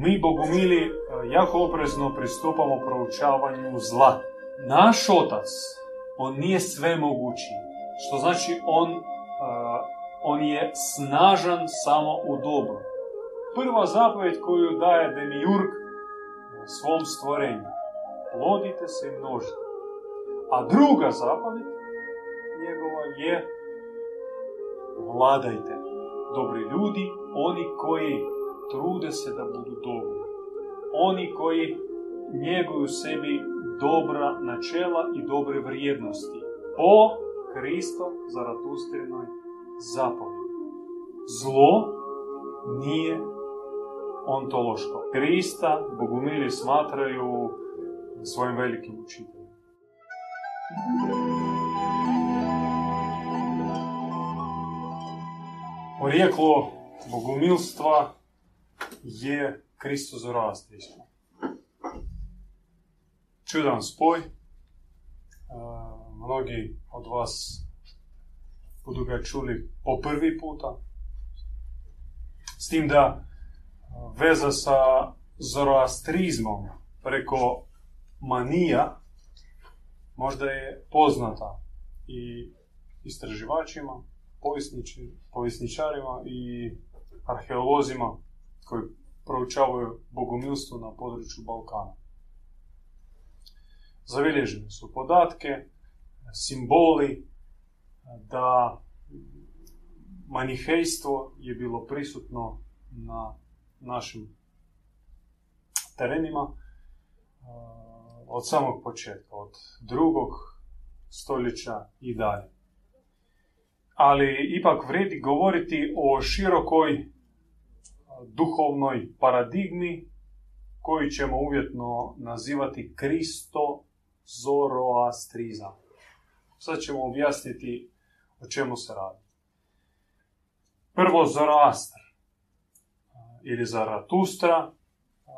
Mi, bogumili, e, jako oprezno pristupamo proučavanju zla. Naš otac, on nije sve mogući. Što znači on, e, on je snažan samo u dobru. Prva zapovjed koju daje Demiurg svom stvorenju. Plodite se i množite. A druga zapovjed njegova je vladajte. Dobri ljudi, oni koji trude se da budu dobri. Oni koji njeguju sebi dobra načela i dobre vrijednosti. Po Kristo zaratustrenoj zapovjedi. Zlo nije ontološko. Krista bogumili smatraju svojim velikim učiteljem. Porijeklo bogumilstva je Kristo zoroastrijstvo. Čudan spoj. Mnogi od vas budu ga čuli po prvi puta. S tim da veza sa zoroastrizmom preko manija možda je poznata i istraživačima, povjesničarima i arheolozima koji proučavaju bogomilstvo na području Balkana. Zabilježene su podatke, simboli da manihejstvo je bilo prisutno na našim terenima od samog početka, od drugog stoljeća i dalje. Ali ipak vredi govoriti o širokoj duhovnoj paradigmi koju ćemo uvjetno nazivati Kristo Zoroastrizam. Sad ćemo objasniti o čemu se radi. Prvo Zoroastar ili Zaratustra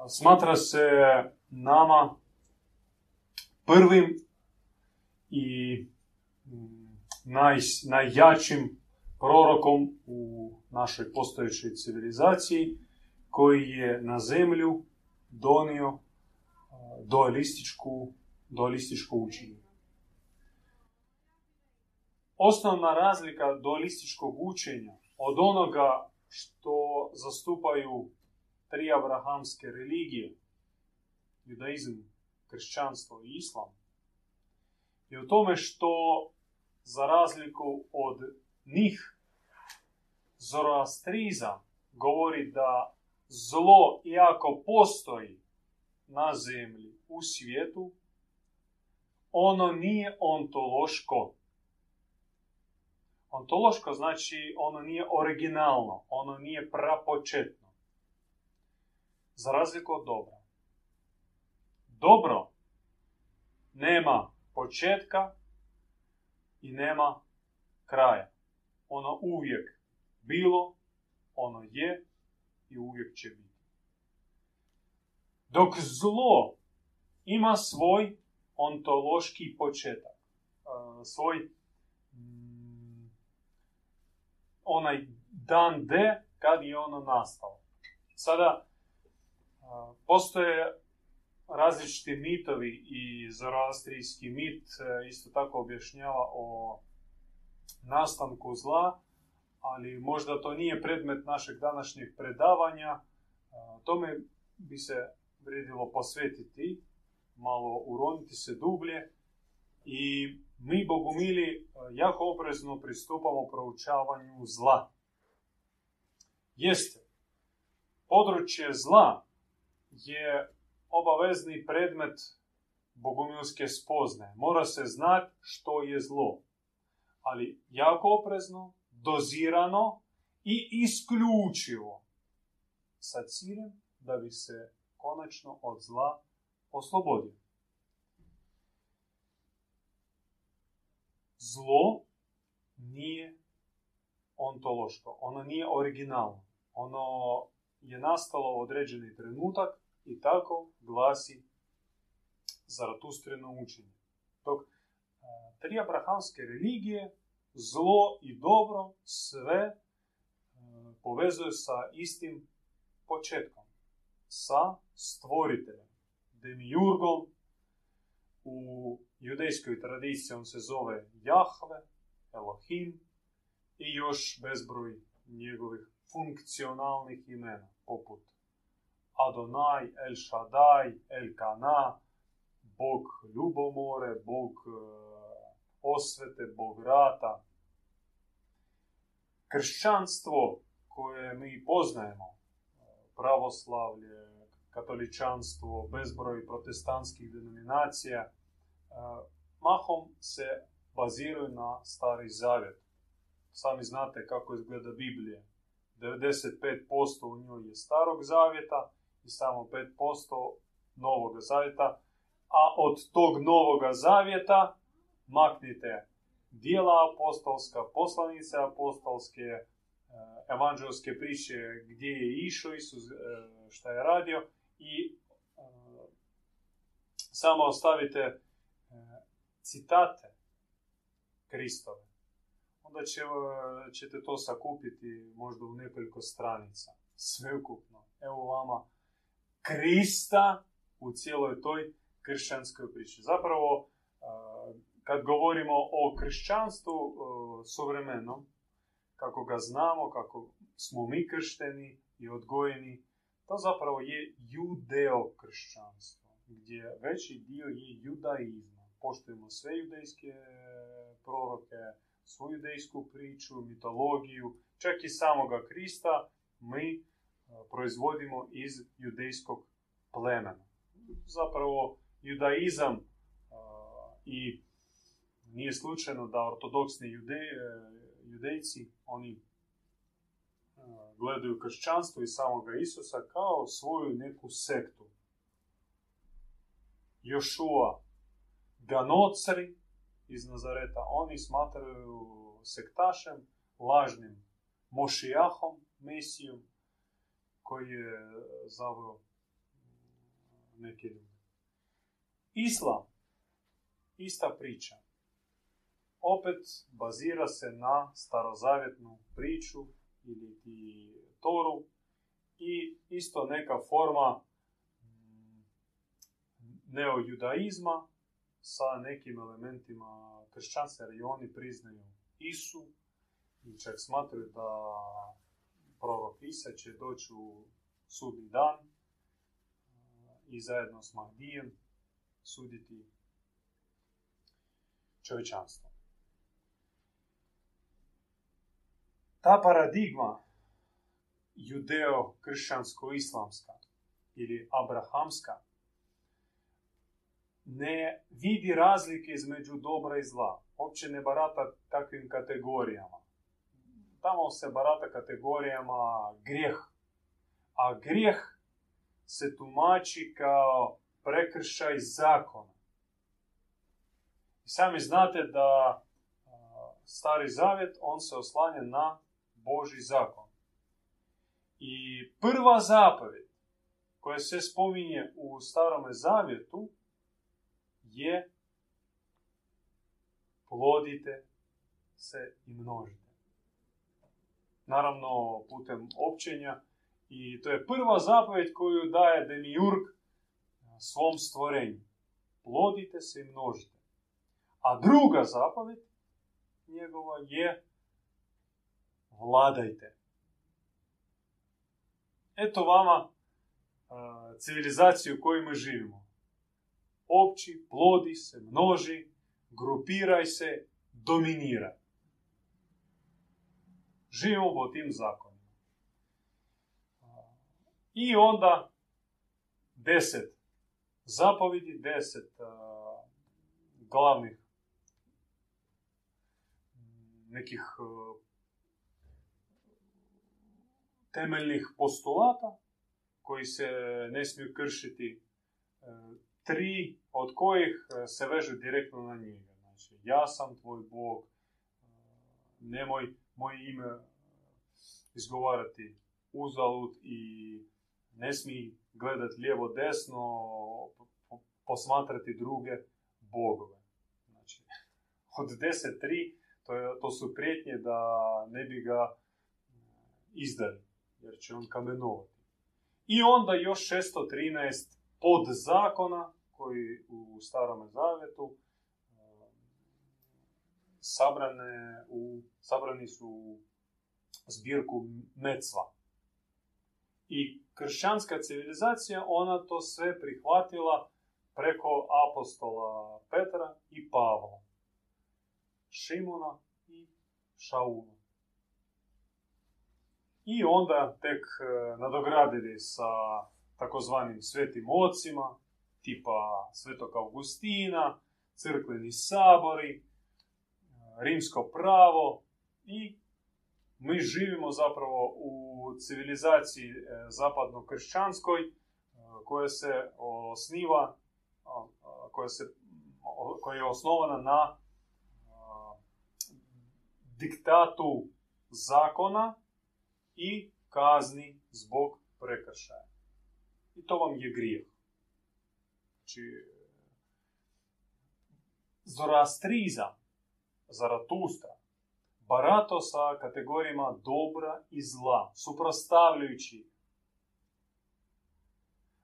smatra se nama prvim i mm, naj, najjačim prorokom u našoj postojećoj civilizaciji koji je na zemlju donio dualističku, dualističko učenje. Osnovna razlika dualističkog učenja od onoga što zastupaju tri abrahamske religije, judaizam, kršćanstvo i islam, je u tome što za razliku od njih Zoroastriza govori da zlo, iako postoji na zemlji, u svijetu, ono nije ontološko. Ontološko znači ono nije originalno, ono nije prapočetno. Za razliku od dobra. Dobro nema početka i nema kraja. Ono uvijek bilo, ono je i uvijek će biti. Dok zlo ima svoj ontološki početak, svoj onaj dan D kad je ono nastalo. Sada postoje različiti mitovi i zoroastrijski mit e, isto tako objašnjava o nastanku zla, ali možda to nije predmet našeg današnjeg predavanja. Tome bi se vredilo posvetiti, malo uroniti se dublje i mi, bogumili, jako oprezno pristupamo proučavanju zla. Jeste, područje zla je obavezni predmet bogumilske spozne. Mora se znati što je zlo. Ali jako oprezno, dozirano i isključivo sa ciljem da bi se konačno od zla oslobodio. zlo nije ontološko, ono nije originalno. Ono je nastalo u određeni trenutak i tako glasi zaratustreno učenje. Dok tri abrahamske religije, zlo i dobro sve povezuje sa istim početkom, sa stvoriteljem, demiurgom. U judejskoj tradiciji on se zove Jahve, Elohim i još bezbroj njegovih funkcionalnih imena, poput Adonai, El Shaddai, El Kana, Bog ljubomore, Bog e, osvete, Bog rata. Kršćanstvo koje mi poznajemo, pravoslavlje, katoličanstvo, bezbroj protestantskih denominacija, e, mahom se baziraju na stari zavjet. Sami znate kako izgleda Biblija. 95% u njoj je starog zavjeta i samo 5% novog zavjeta. A od tog novog zavjeta maknite dijela apostolska, poslanice apostolske, e, evanđelske priče gdje je išao Isus, e, šta je radio i e, samo ostavite citate Kristove. Onda će, ćete to sakupiti možda u nekoliko stranica. Sveukupno. Evo vama Krista u cijeloj toj kršćanskoj priči. Zapravo, kad govorimo o kršćanstvu suvremenom, kako ga znamo, kako smo mi kršteni i odgojeni, to zapravo je judeo-kršćanstvo, gdje veći dio je judaizma. Poštujemo sve judejske proroke, svu judejsku priču, mitologiju, čak i samoga Krista mi proizvodimo iz judejskog plemena. Zapravo, judaizam i nije slučajno da ortodoksni judej, judejci, oni gledaju kršćanstvo i samoga Isusa kao svoju neku sektu. Jošua, Ganocri iz Nazareta, oni smatraju sektašem, lažnim Mošijahom, Mesijom, koji je zaveo neke ljude. Islam, ista priča. Opet bazira se na starozavjetnu priču ili ti Toru i isto neka forma mm, neojudaizma sa nekim elementima kršćanstva, jer i oni priznaju Isu i čak smatraju da prorok Isa će doći u sudni dan i zajedno s Mahdijem suditi čovječanstvo. Ta paradigma judeo-kršćansko-islamska ili abrahamska ne vidi razlike između dobra i zla. Uopće ne barata takvim kategorijama. Tamo se barata kategorijama grijeh. A grijeh se tumači kao prekršaj zakona. I sami znate da stari zavjet, on se oslanja na Boži zakon. I prva zapovjed koja se spominje u starome zavjetu je plodite se i množite. Naravno, putem općenja. I to je prva zapovjed koju daje Demiurg svom stvorenju. Plodite se i množite. A druga zapovjed njegova je vladajte. Eto vama civilizaciju u kojoj mi živimo. Opći, plodi se, množi, grupiraj se, dominiraj. Živimo po tim zakonima. I onda deset zapovedi, deset glavnih nekih temeljnih postulata koji se ne smiju kršiti, e, tri od kojih e, se vežu direktno na njega. Znači, ja sam tvoj Bog, e, nemoj moje ime izgovarati uzalud i ne smij gledati lijevo desno, posmatrati druge bogove. Znači, od 10.3 to, to su prijetnje da ne bi ga izdali jer će on kamenovati. I onda još 613 podzakona koji u Starome Zavjetu sabrane u, sabrani su u zbirku Mecva. I kršćanska civilizacija, ona to sve prihvatila preko apostola Petra i Pavla. Šimona i Šauna. I onda tek e, nadogradili sa takozvanim svetim ocima, tipa svetog Augustina, crkveni sabori, e, rimsko pravo i mi živimo zapravo u civilizaciji e, zapadno-kršćanskoj koja se osniva, koja, se, koja je osnovana na diktatu zakona i kazni zbog prekršaja. I to vam je grijeh. Znači, Zoroastrizam, Zaratustra, barato sa kategorijama dobra i zla, suprostavljajući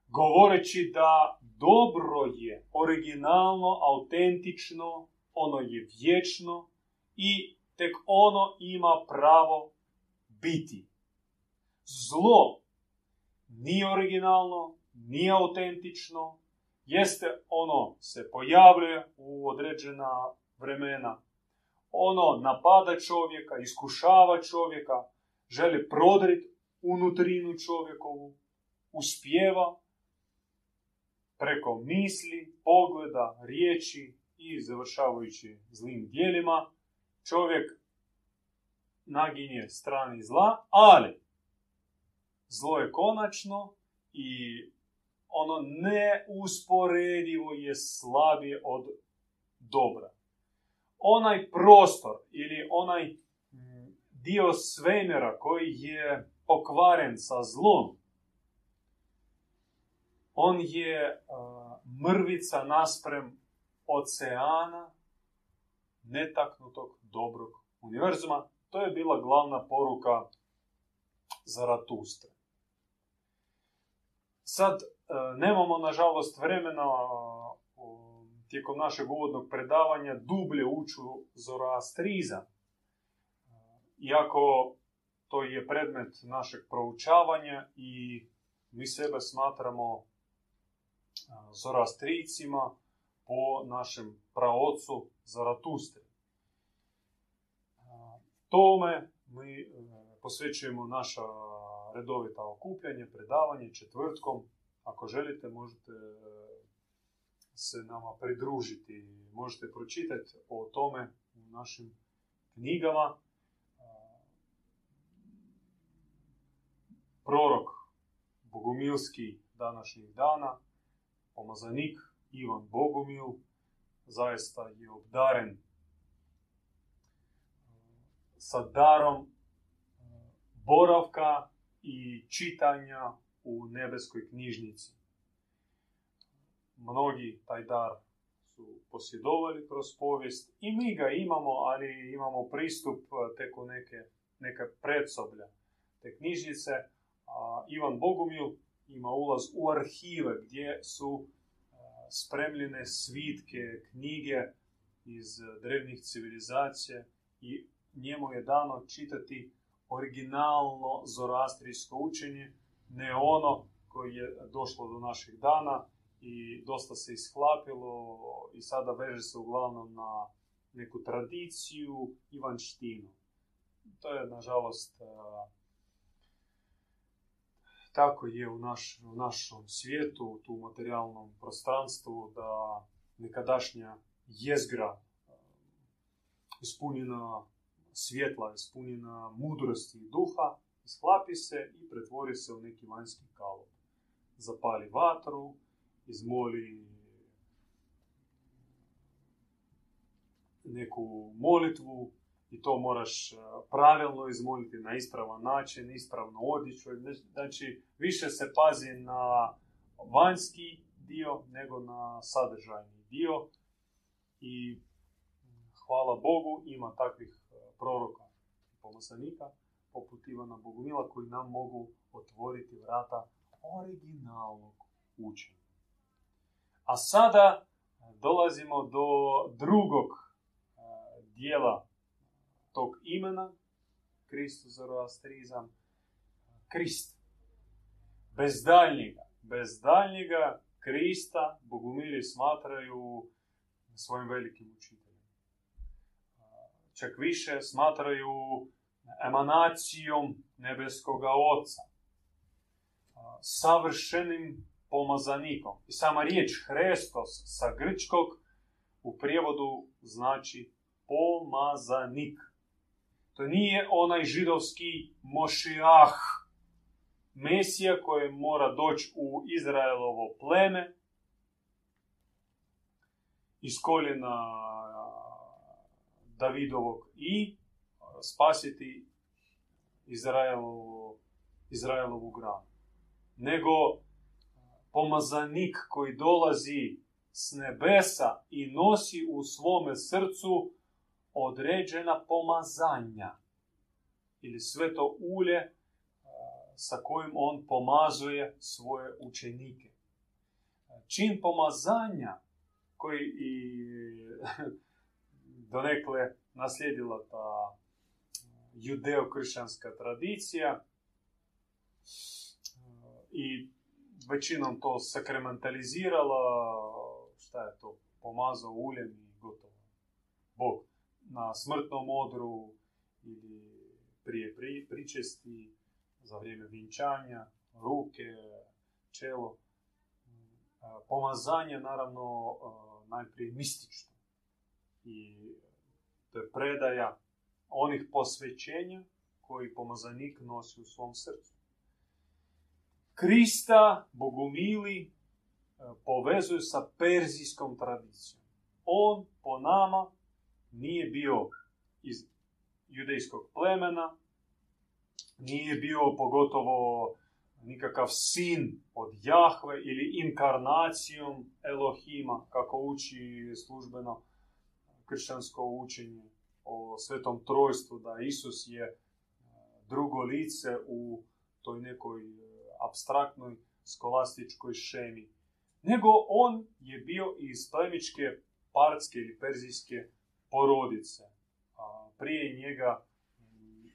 govoreći da dobro je originalno, autentično, ono je vječno i tek ono ima pravo biti. Zlo. Nije originalno, nije autentično, jeste ono se pojavljuje u određena vremena, ono napada čovjeka, iskušava čovjeka, želi prodriti unutrinu čovjekovu, uspjeva preko misli, pogleda, riječi i završavajući zlim dijelima, čovjek naginje strani zla, ali zlo je konačno i ono neusporedivo je slabije od dobra. Onaj prostor ili onaj mm, dio svemira koji je pokvaren sa zlom, on je mrvica nasprem oceana netaknutog dobrog univerzuma. To je bila glavna poruka Zaratustre. Sad, e, nemamo nažalost vremena tijekom našeg uvodnog predavanja dublje uču Zoroastriza. E, iako to je predmet našeg proučavanja i mi sebe smatramo e, Zoroastricima po našem praocu Zaratustre. Tome mi posvećujemo naša redovita okupljanje, predavanje četvrtkom. Ako želite, možete e, se nama pridružiti. Možete pročitati o tome u našim knjigama. Prorok Bogumilski današnjih dana, pomazanik Ivan Bogumil, zaista je obdaren e, sa darom boravka i čitanja u nebeskoj knjižnici. Mnogi taj dar su posjedovali kroz povijest i mi ga imamo, ali imamo pristup e, tek u neke, neke predsoblja te knjižnice. A Ivan Bogumil ima ulaz u arhive gdje su e, spremljene svitke, knjige iz drevnih civilizacija i njemu je dano čitati originalno zoroastrijsko učenje, ne ono koje je došlo do naših dana i dosta se isklapilo i sada veže se uglavnom na neku tradiciju i vanštinu. To je, nažalost, tako je u, naš, u našom svijetu, u tu materijalnom prostranstvu, da nekadašnja jezgra ispunjena svjetla ispunjena mudrosti i duha, isklapi se i pretvori se u neki vanjski kalop. Zapali vatru, izmoli neku molitvu i to moraš e, pravilno izmoliti na ispravan način, ispravno odjeću. Znači, više se pazi na vanjski dio nego na sadržajni dio i hvala Bogu ima takvih proroka pomosanika, poput Ivana Bogumila, koji nam mogu otvoriti vrata originalnog učenja. A sada dolazimo do drugog dijela tog imena, Kristus Zoroastrizam, Krist. Bez daljnjega, bez daljnjega Krista bogumili smatraju svojim velikim učiteljem. Čak više smatraju emanacijom nebeskoga Oca, savršenim pomazanikom. I sama riječ Hrestos sa grčkog u prijevodu znači pomazanik. To nije onaj židovski mošijah, Mesija koji mora doći u Izraelovo pleme iz koljena Davidovog i spasiti Izraelovu, Izraelovu granu. Nego pomazanik koji dolazi s nebesa i nosi u svome srcu određena pomazanja ili sve to ulje sa kojim on pomazuje svoje učenike. Čin pomazanja koji i donekle naslijedila ta judeo-kršćanska tradicija i većinom to sakramentalizirala, šta je to, pomazao uljem i gotovo. Bog na smrtnom odru ili prije pri, pričesti, za vrijeme vinčanja, ruke, čelo. Pomazanje naravno najprije mistično. I to je predaja onih posvećenja koji pomazanik nosi u svom srcu. Krista bogumili povezuju sa perzijskom tradicijom. On po nama nije bio iz judejskog plemena, nije bio pogotovo nikakav sin od Jahve ili inkarnacijom Elohima, kako uči službeno kršćansko učenje o svetom trojstvu, da Isus je e, drugo lice u toj nekoj e, abstraktnoj skolastičkoj šemi. Nego on je bio iz plemičke partske ili perzijske porodice. Prije njega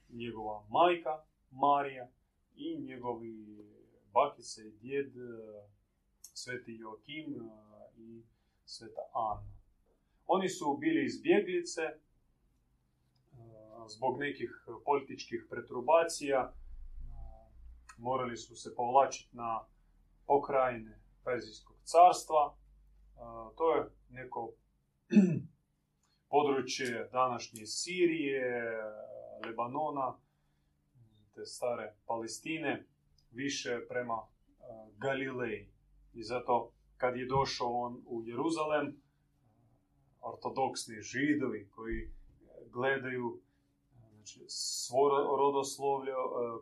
njegova majka Marija i njegovi bakice i djed sveti Joakim i sveta Anna. Oni su bili izbjeglice zbog nekih političkih preturbacija. Morali su se povlačiti na pokrajine Perzijskog carstva. To je neko područje današnje Sirije, Lebanona, te stare Palestine, više prema Galileji. I zato kad je došao on u Jeruzalem, ortodoksni židovi koji gledaju znači, svo rodoslovlje,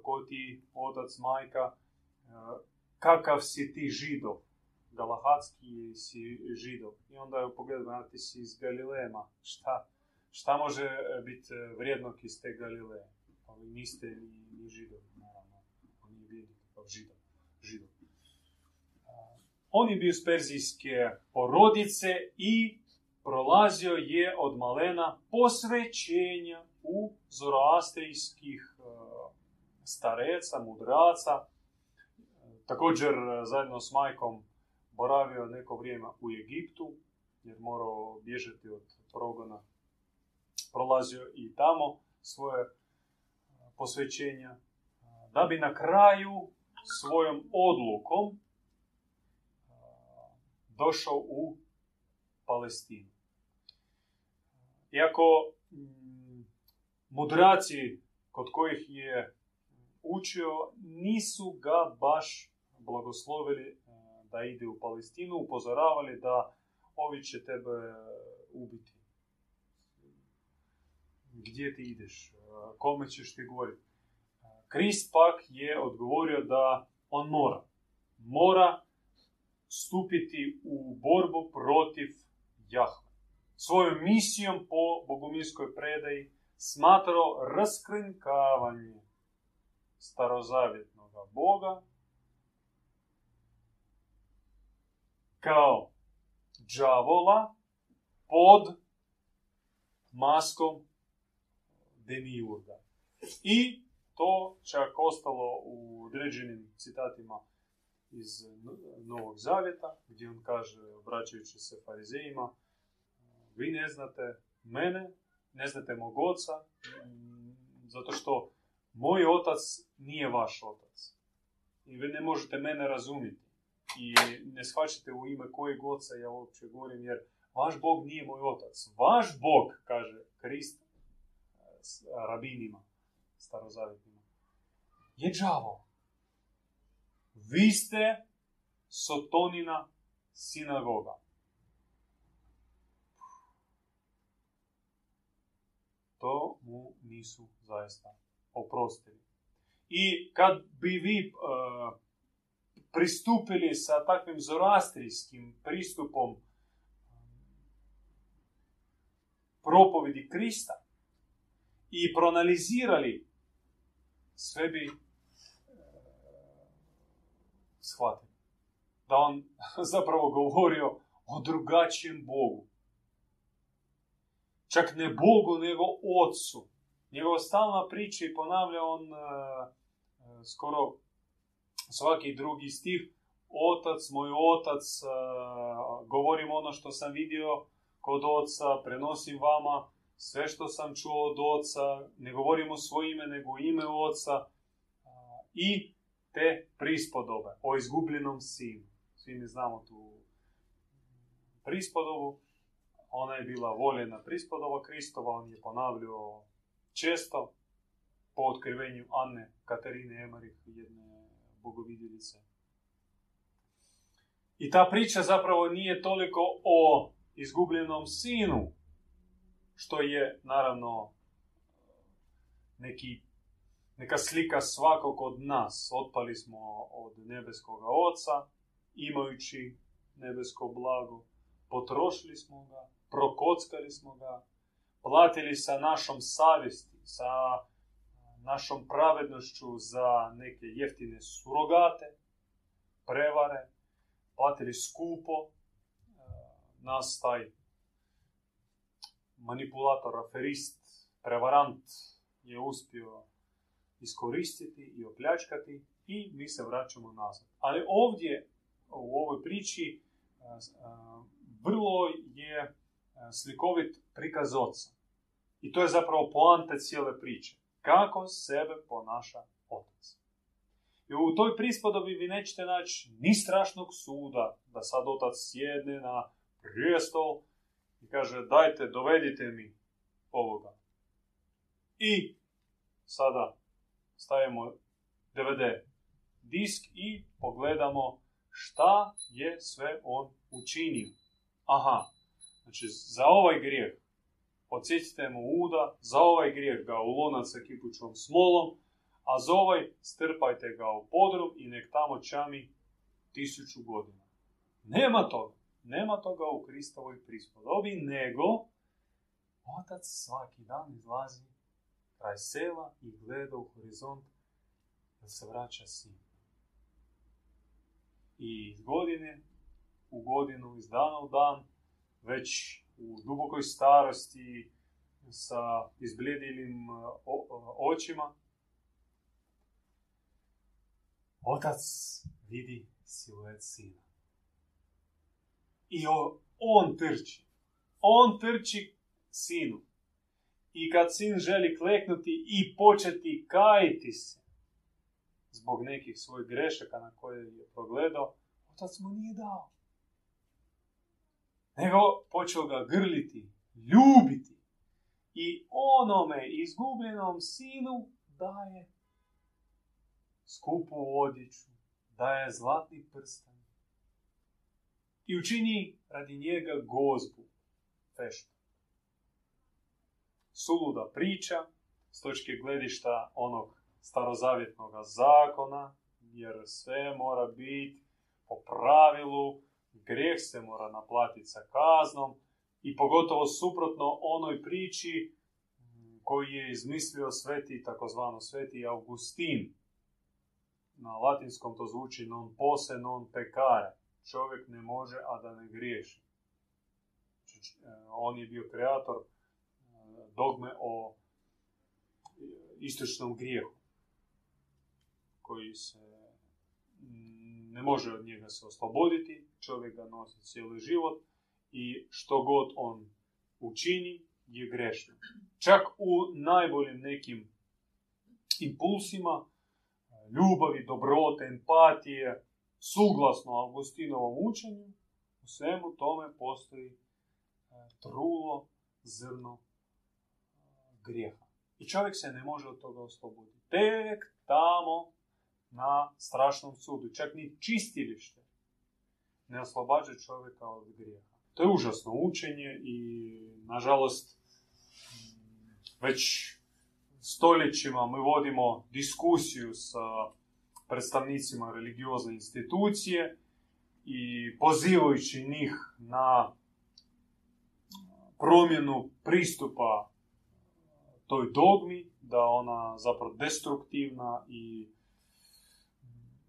ko ti otac, majka, kakav si ti židov, galahatski si židov. I onda je pogledao, ti si iz Galilema, šta, šta može biti vrijednog iz te Galileje? Ali niste ni, ni židov, naravno, on nije bio židov. židov. On je bio iz perzijske porodice i prolazio je od malena posvećenja u zoroastrijskih stareca, mudraca. Također zajedno s majkom boravio neko vrijeme u Egiptu, jer morao bježati od progona. Prolazio i tamo svoje posvećenja, da bi na kraju svojom odlukom došao u Palestinu. Iako mm, mudraci kod kojih je učio nisu ga baš blagoslovili da ide u Palestinu, upozoravali da ovi će tebe ubiti. Gdje ti ideš? Kome ćeš ti govoriti? Krist pak je odgovorio da on mora. Mora stupiti u borbu protiv Jahve. Svojom misijom po bogumilskoj predaji smatrao raskrinkavanje starozavjetnog Boga kao džavola pod maskom demiurga. I to čak ostalo u određenim citatima iz Novog Zavjeta, gdje on kaže, obraćajući se farizejima, vi ne znate mene, ne znate mog oca, zato što moj otac nije vaš otac. I vi ne možete mene razumjeti. I ne shvaćate u ime kojeg oca ja uopće govorim, jer vaš Bog nije moj otac. Vaš Bog, kaže Krist s rabinima starozavjetnima, je džavo. Vi ste Sotonina sinagoga. To mu nisu zaista oprostili. I kad bi vi uh, pristupili sa takvim zorastrijskim pristupom propovedi Krista i proanalizirali, sve bi shvatili. Da on zapravo govorio o drugačijem Bogu. Čak ne Bogu, nego Otcu. Njegova stalna priča i ponavlja on uh, skoro svaki drugi stih. Otac, moj otac, uh, govorim ono što sam vidio kod oca, prenosim vama sve što sam čuo od oca, ne govorim o svoje ime, nego ime oca. Uh, I te prispodobe o izgubljenom sinu. Svi mi znamo tu prispodobu. Ona je bila voljena prispodova Kristova, on je ponavljao često po otkrivenju Anne Katarine Emarih, jedne bogovidjelice. I ta priča zapravo nije toliko o izgubljenom sinu, što je naravno neki, neka slika svakog od nas. Otpali smo od nebeskog oca, imajući nebesko blago, potrošili smo ga, prokockali smo ga, platili sa našom savjesti, sa našom pravednošću za neke jeftine surogate, prevare, platili skupo, nas taj manipulator, aferist, prevarant je uspio iskoristiti i opljačkati i mi se vraćamo nazad. Ali ovdje, u ovoj priči, e, e, vrlo je slikovit prikaz oca. I to je zapravo poanta cijele priče. Kako sebe ponaša otac. I u toj prispodobi vi nećete naći ni strašnog suda, da sad otac sjedne na prijestol i kaže dajte, dovedite mi ovoga. I sada stavimo DVD disk i pogledamo šta je sve on učinio. Aha, znači za ovaj grijeh odsjecite mu uda, za ovaj grijeh ga u sa kipućom smolom, a za ovaj strpajte ga u podrum i nek tamo čami tisuću godina. Nema toga. Nema toga u Kristovoj prispodobi, nego otac svaki dan izlazi kraj sela i gleda u horizont da se vraća sin. I iz godine u godinu, iz dana u dan, već u dubokoj starosti sa izbledilim očima, otac vidi siluet sina. I on trči. On trči sinu. I kad sin želi kleknuti i početi kajiti se zbog nekih svojih grešaka na koje je progledao, otac mu nije dao. Nego počeo ga grliti, ljubiti. I onome izgubljenom sinu daje skupu odjeću, daje zlatni prstan i učini radi njega gozbu, feštu. Suluda priča, s točke gledišta onog starozavjetnog zakona, jer sve mora biti po pravilu, grijeh se mora naplatiti sa kaznom i pogotovo suprotno onoj priči koji je izmislio sveti, takozvano sveti Augustin. Na latinskom to zvuči non pose, non pecare. čovjek ne može, a da ne griješi. E, on je bio kreator dogme o istočnom grijehu, koji se ne može od njega se osloboditi, čovjek ga nosi cijeli život i što god on učini je grešno. Čak u najboljim nekim impulsima, ljubavi, dobrote, empatije, suglasno Augustinovom učenju, u svemu tome postoji e, trulo zrno e, grijeha. I čovjek se ne može od toga osloboditi. Tek tamo na strašnom sudu, čak ni čistilište ne oslobađa čovjeka od grijeha. To je užasno učenje i, nažalost, već stoljećima mi vodimo diskusiju sa predstavnicima religiozne institucije i pozivajući njih na promjenu pristupa toj dogmi, da ona zapravo destruktivna i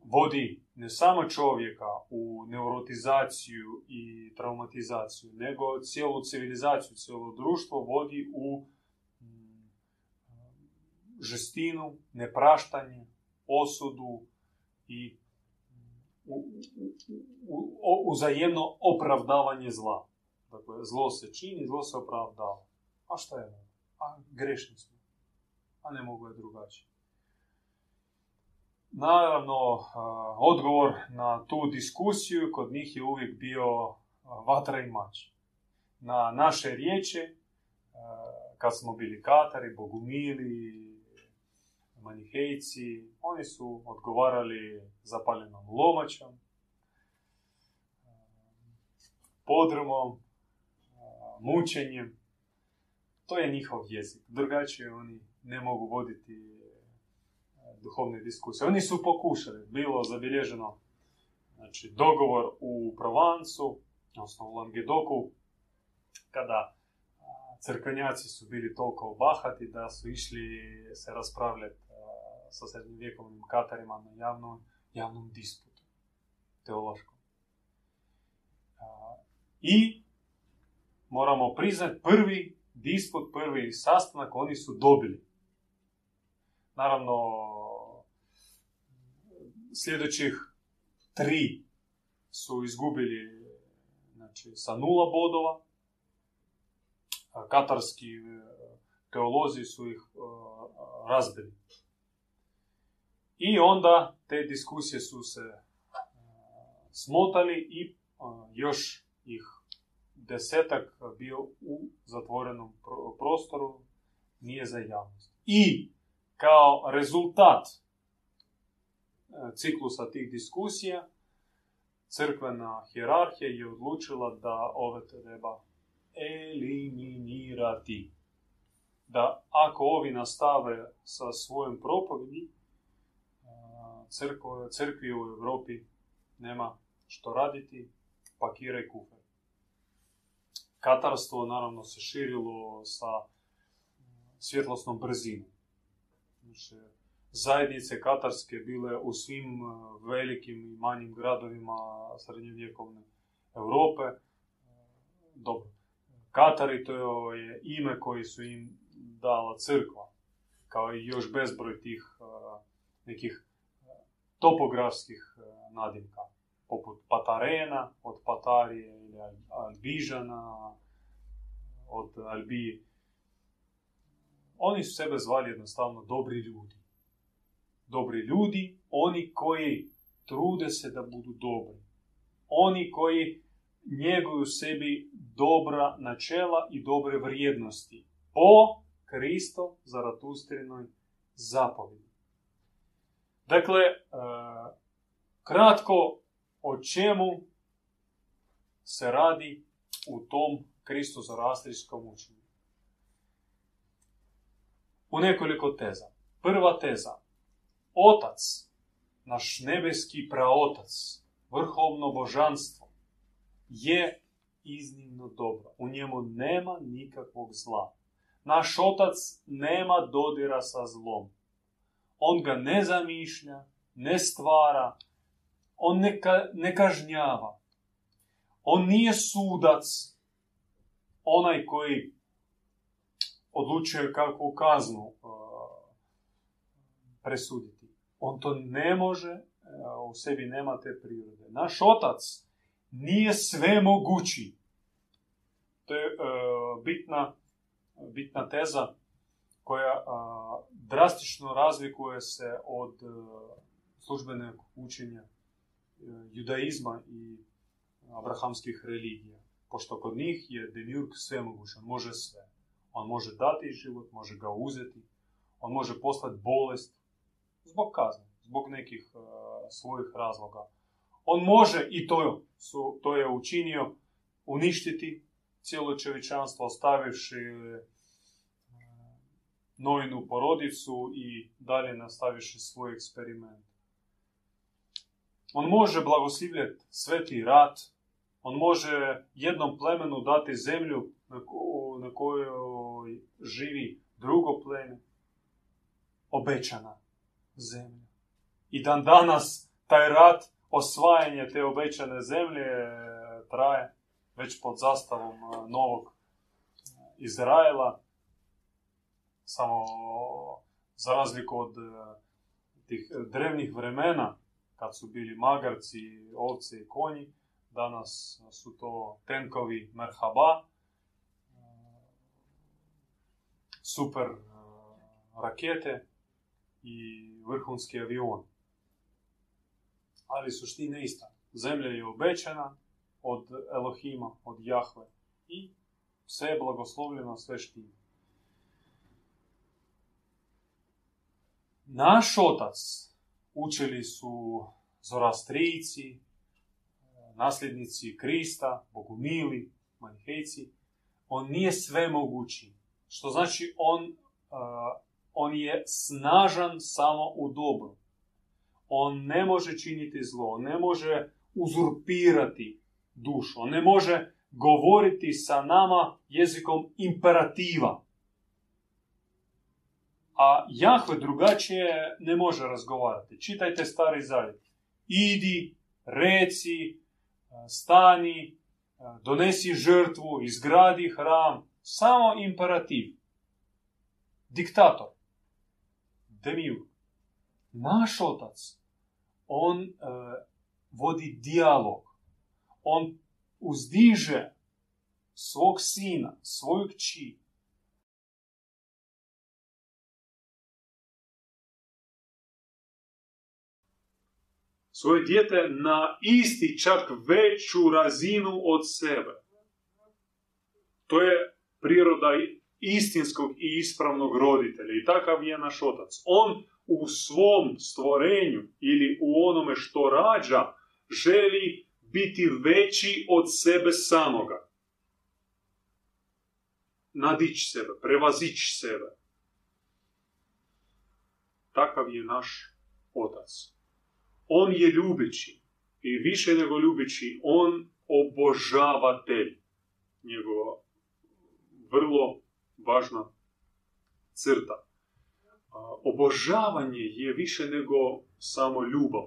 vodi ne samo čovjeka u neurotizaciju i traumatizaciju, nego cijelu civilizaciju, cijelo društvo vodi u mm, žestinu, nepraštanje, osudu i uzajemno opravdavanje zla. Dakle, zlo se čini, zlo se opravdava. A šta je? A grešni smo. A ne mogu je drugačije. Naravno, odgovor na tu diskusiju kod njih je uvijek bio vatra i mač. Na naše riječi, kad smo bili katari, bogumili, manihejci, oni su odgovarali zapaljenom lomačom, podrumom, mučenjem. To je njihov jezik. Drugačije oni ne mogu voditi duhovne diskusije. Oni su pokušali, bilo zabilježeno znači, dogovor u Provancu, odnosno u Langedoku, kada crkvenjaci su bili toliko bahati da su išli se raspravljati sa srednjovjekovnim katarima na javnom, javnom disputu, teološkom. I moramo priznati prvi disput, prvi sastanak oni su dobili. Naravno, sljedećih tri su izgubili znači, sa nula bodova. Katarski e, teolozi su ih e, razbili. I onda te diskusije su se e, smotali i još ih desetak bio u zatvorenom prostoru, nije za javnost. I kao rezultat E, ciklusa tih diskusija, crkvena hjerarhija je odlučila da ove treba eliminirati. Da ako ovi nastave sa svojom propovedi, e, crkvi u Europi nema što raditi, pakiraj kufer. Katarstvo naravno se širilo sa svjetlosnom brzinom. Znači, zajednice katarske bile u svim e, velikim i manjim gradovima srednjovjekovne Europe. E, dobro, Katari to je ime koje su im dala crkva, kao i još bezbroj tih e, nekih topografskih nadimka, poput Patarena, od Patarije Albižana, od Albije. Oni su sebe zvali jednostavno dobri ljudi dobri ljudi, oni koji trude se da budu dobri. Oni koji njeguju sebi dobra načela i dobre vrijednosti po Kristo zaratustrinoj zapovedi. Dakle, e, kratko o čemu se radi u tom Kristo zarastrijskom učenju. U nekoliko teza. Prva teza. Otac, naš nebeski praotac, vrhovno božanstvo, je iznimno dobro. U njemu nema nikakvog zla. Naš otac nema dodira sa zlom. On ga ne zamišlja, ne stvara, on ne, ne kažnjava. On nije sudac, onaj koji odlučuje kakvu kaznu uh, presuditi. On to ne može, uh, u sebi nema te prirode. Naš otac nije sve mogući. To je uh, bitna, bitna teza koja drastično razlikuje se od službenog učenja judaizma i abrahamskih religija. Pošto kod njih je demiurg svemogućan, može sve. On može dati život, može ga uzeti, on može poslati bolest zbog kazne, zbog nekih uh, svojih razloga. On može, i to, su, to je učinio, uništiti cijelo čovječanstvo ostavivši uh, novinu porodicu i dalje nastavivši svoj eksperiment. On može blagoslivljati sveti rat, on može jednom plemenu dati zemlju na kojoj živi drugo pleme, obećana zemlja. I dan danas taj rat, osvajanje te obećane zemlje traje već pod zastavom novog Izraela, samo za razliku od tih drevnih vremena, kad su bili magarci, ovce i konji, danas su to tenkovi Merhaba, super rakete i vrhunski avion. Ali suština ista. Zemlja je obećana od Elohima, od Jahve i sve je blagoslovljeno, sve štima. Naš otac učili su zorastrijici, nasljednici Krista, bogumili, manihejci. On nije sve mogući. Što znači on, uh, on je snažan samo u dobru. On ne može činiti zlo, on ne može uzurpirati dušu, on ne može govoriti sa nama jezikom imperativa. A Jahve drugačije ne može razgovarati. Čitajte stari zavjet. Idi, reci, stani, donesi žrtvu, izgradi hram. Samo imperativ. Diktator. Demiurg. Naš otac, on uh, vodi dijalog. On uzdiže svog sina, svoju kći, svoje dijete na isti, čak veću razinu od sebe. To je priroda istinskog i ispravnog roditelja. I takav je naš otac. On u svom stvorenju ili u onome što rađa želi biti veći od sebe samoga. Nadići sebe, prevazići sebe. Takav je naš otac. On je ljubeći i više nego ljubeći, on obožavatelj. Njegova vrlo važna crta. Obožavanje je više nego samo ljubav.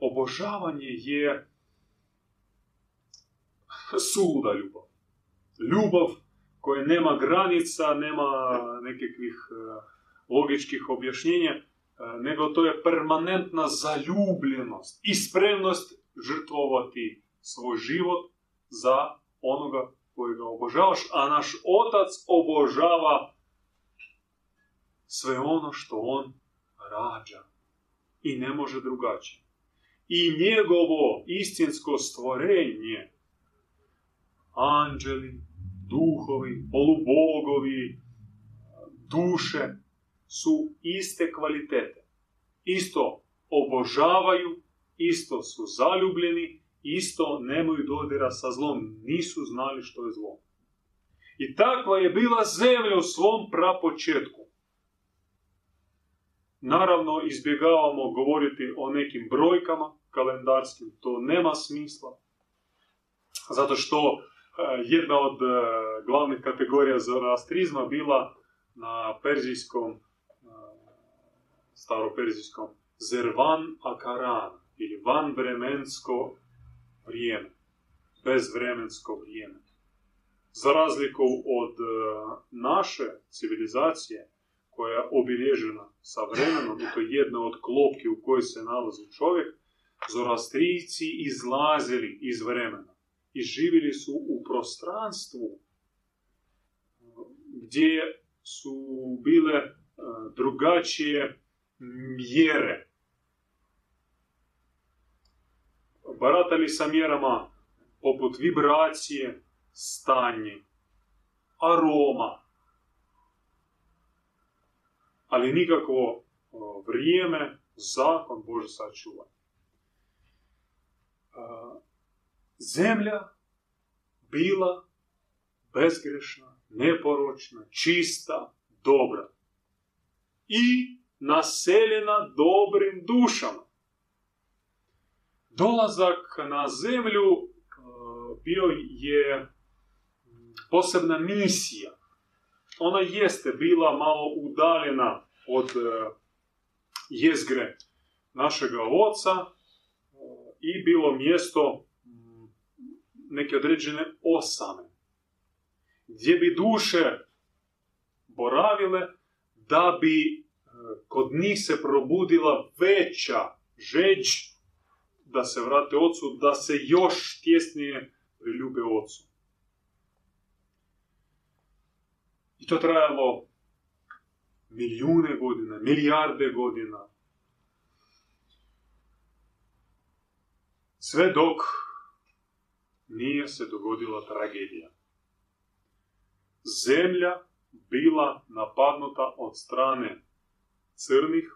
Obožavanje je suluda ljubav. Ljubav koja nema granica, nema nekakvih e, logičkih objašnjenja, nego to je permanentna zaljubljenost i spremnost žrtvovati svoj život za onoga kojega obožavaš, a naš otac obožava sve ono što on rađa i ne može drugačije. I njegovo istinsko stvorenje, anđeli, duhovi, polubogovi, duše, su iste kvalitete. Isto obožavaju, isto su zaljubljeni, isto nemaju dodira sa zlom, nisu znali što je zlo. I takva je bila zemlja u svom prapočetku. Naravno, izbjegavamo govoriti o nekim brojkama kalendarskim, to nema smisla. Zato što e, jedna od e, glavnih kategorija zoroastrizma bila na perzijskom staroperzijskom, zervan akaran, ili vanvremensko vrijeme. bezvremensko vrijeme. Za razliku od e, naše civilizacije, koja je obilježena sa vremenom, i to je jedna od klopki u kojoj se nalazi čovjek, Zoroastrijci izlazili iz vremena i živjeli su u prostranstvu gdje su bile e, drugačije mjere. Sa mjerama poput vibracije, stanje, aroma, ali nikakvo vrijeme, zakon Bože sačuva. Zemlja bila bezgrešna, neporočna, čista, dobra i naseljena dobrim dušama. Dolazak na zemlju bio je posebna misija. Ona jeste bila malo udaljena od e, jezgre našega oca e, i bilo mjesto neke određene osame, gdje bi duše boravile da bi e, kod njih se probudila veća žeđ da se vrate ocu, da se još tjesnije priljube ocu. I to trajalo milijune godina, milijarde godina. Sve dok nije se dogodila tragedija. Zemlja bila napadnuta od strane crnih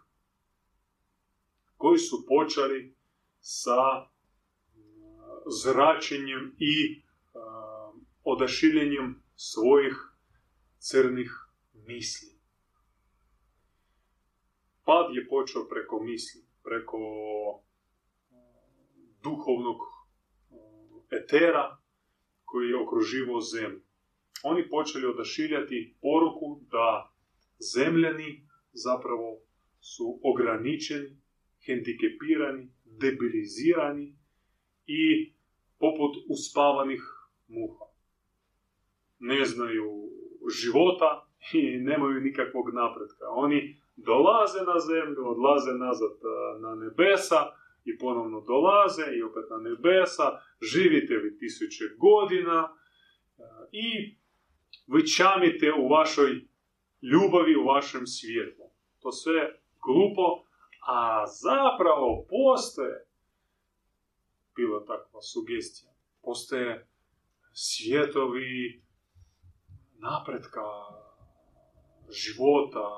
koji su počeli sa uh, zračenjem i uh, odašiljenjem svojih crnih misli. Pad je počeo preko misli, preko uh, duhovnog etera koji je okruživo zemlju. Oni počeli odašiljati poruku da zemljani zapravo su ograničeni, hendikepirani, debilizirani i poput uspavanih muha. Ne znaju života i nemaju nikakvog napretka. Oni dolaze na zemlju, odlaze nazad na nebesa i ponovno dolaze i opet na nebesa. Živite vi tisuće godina i vi čamite u vašoj ljubavi, u vašem svijetu. To sve glupo, a zapravo postoje bila takva sugestija. Postoje svijetovi napretka, života,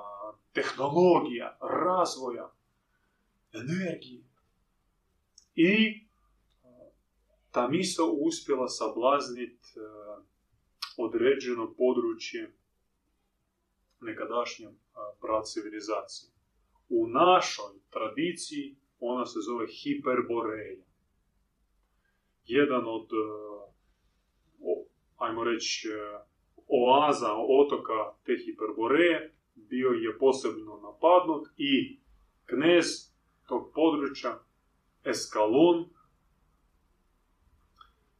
tehnologija, razvoja, energije. I ta misla uspjela sablazniti određeno područje nekadašnje civilizacije. U našoj tradiciji ona se zove hiperboreja jedan od, e, ajmo reći, e, oaza, otoka te hiperboreje bio je posebno napadnut i knez tog područja, Eskalon,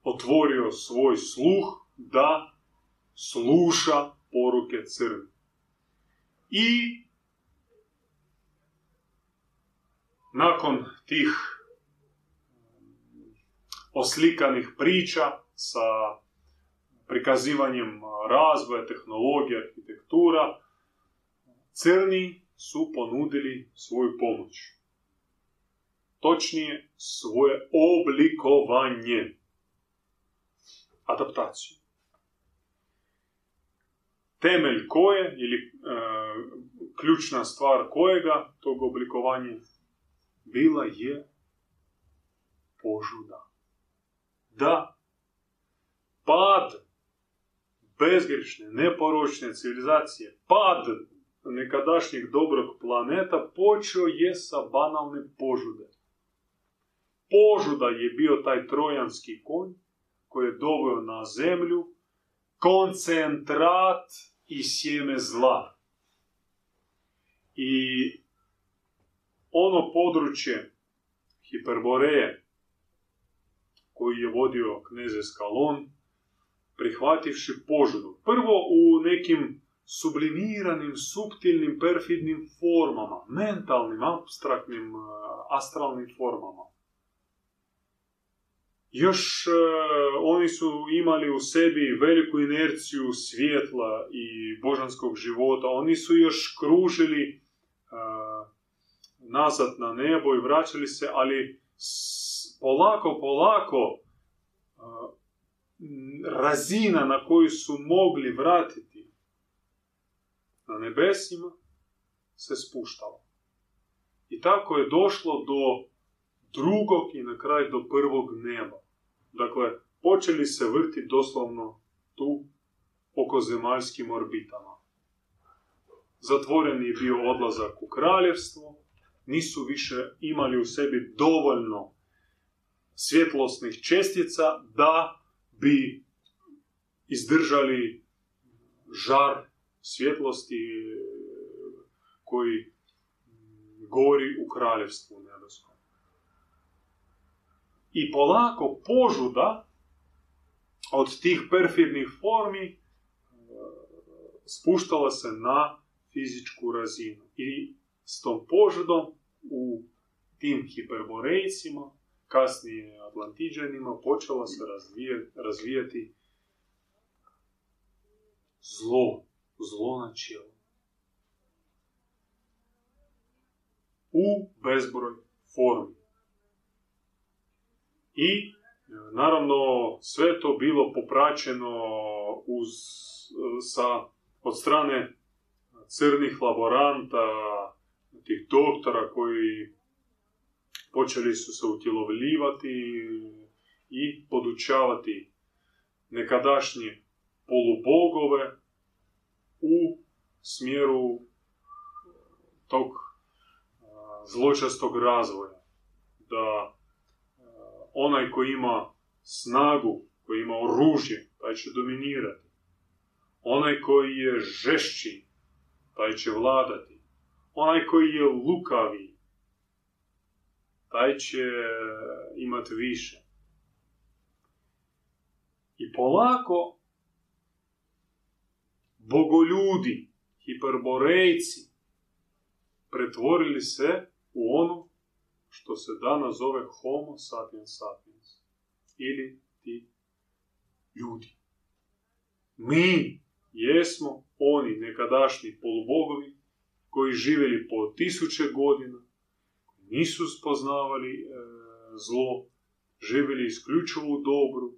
otvorio svoj sluh da sluša poruke crni. I nakon tih oslikanih priča sa prikazivanjem razvoja, tehnologije, arhitektura, crni su ponudili svoju pomoć. Točnije, svoje oblikovanje. Adaptaciju. Temelj koje, ili e, ključna stvar kojega, tog oblikovanja, bila je požuda da pad bezgrišne, neporočne civilizacije, pad nekadašnjeg dobrog planeta počeo je sa banalne požude. Požuda je bio taj trojanski konj koji je doveo na zemlju koncentrat i sjeme zla. I ono područje Hiperboreje koji je vodio kneze Skalon, prihvativši požudu. Prvo u nekim sublimiranim, subtilnim, perfidnim formama, mentalnim, abstraktnim, e, astralnim formama. Još e, oni su imali u sebi veliku inerciju svjetla i božanskog života. Oni su još kružili e, nazad na nebo i vraćali se, ali polako, polako razina na koju su mogli vratiti na nebesima se spuštala. I tako je došlo do drugog i na kraj do prvog neba. Dakle, počeli se vrti doslovno tu oko zemaljskim orbitama. Zatvoren je bio odlazak u kraljevstvo, nisu više imali u sebi dovoljno svjetlosnih čestica da bi izdržali žar svjetlosti koji gori u kraljevstvu nebeskom. I polako požuda od tih perfidnih formi e, spuštala se na fizičku razinu. I s tom požudom u tim hiperborejcima, kasnije Atlantiđanima, počela se razvijati zlo, zlo načelo. U bezbroj formi. I, naravno, sve to bilo popraćeno uz, sa, od strane crnih laboranta, tih doktora koji počeli su se utjelovljivati i podučavati nekadašnje polubogove u smjeru tog zločastog razvoja. Da onaj koji ima snagu, koji ima oružje, taj će dominirati. Onaj koji je žešći, taj će vladati. Onaj koji je lukavi, taj će imati više. I polako bogoljudi, hiperborejci, pretvorili se u ono što se danas zove homo sapiens sapiens. Ili ti ljudi. Mi jesmo oni nekadašnji polubogovi koji živjeli po tisuće godina, nisu spoznavali e, zlo, živjeli isključivo u dobru,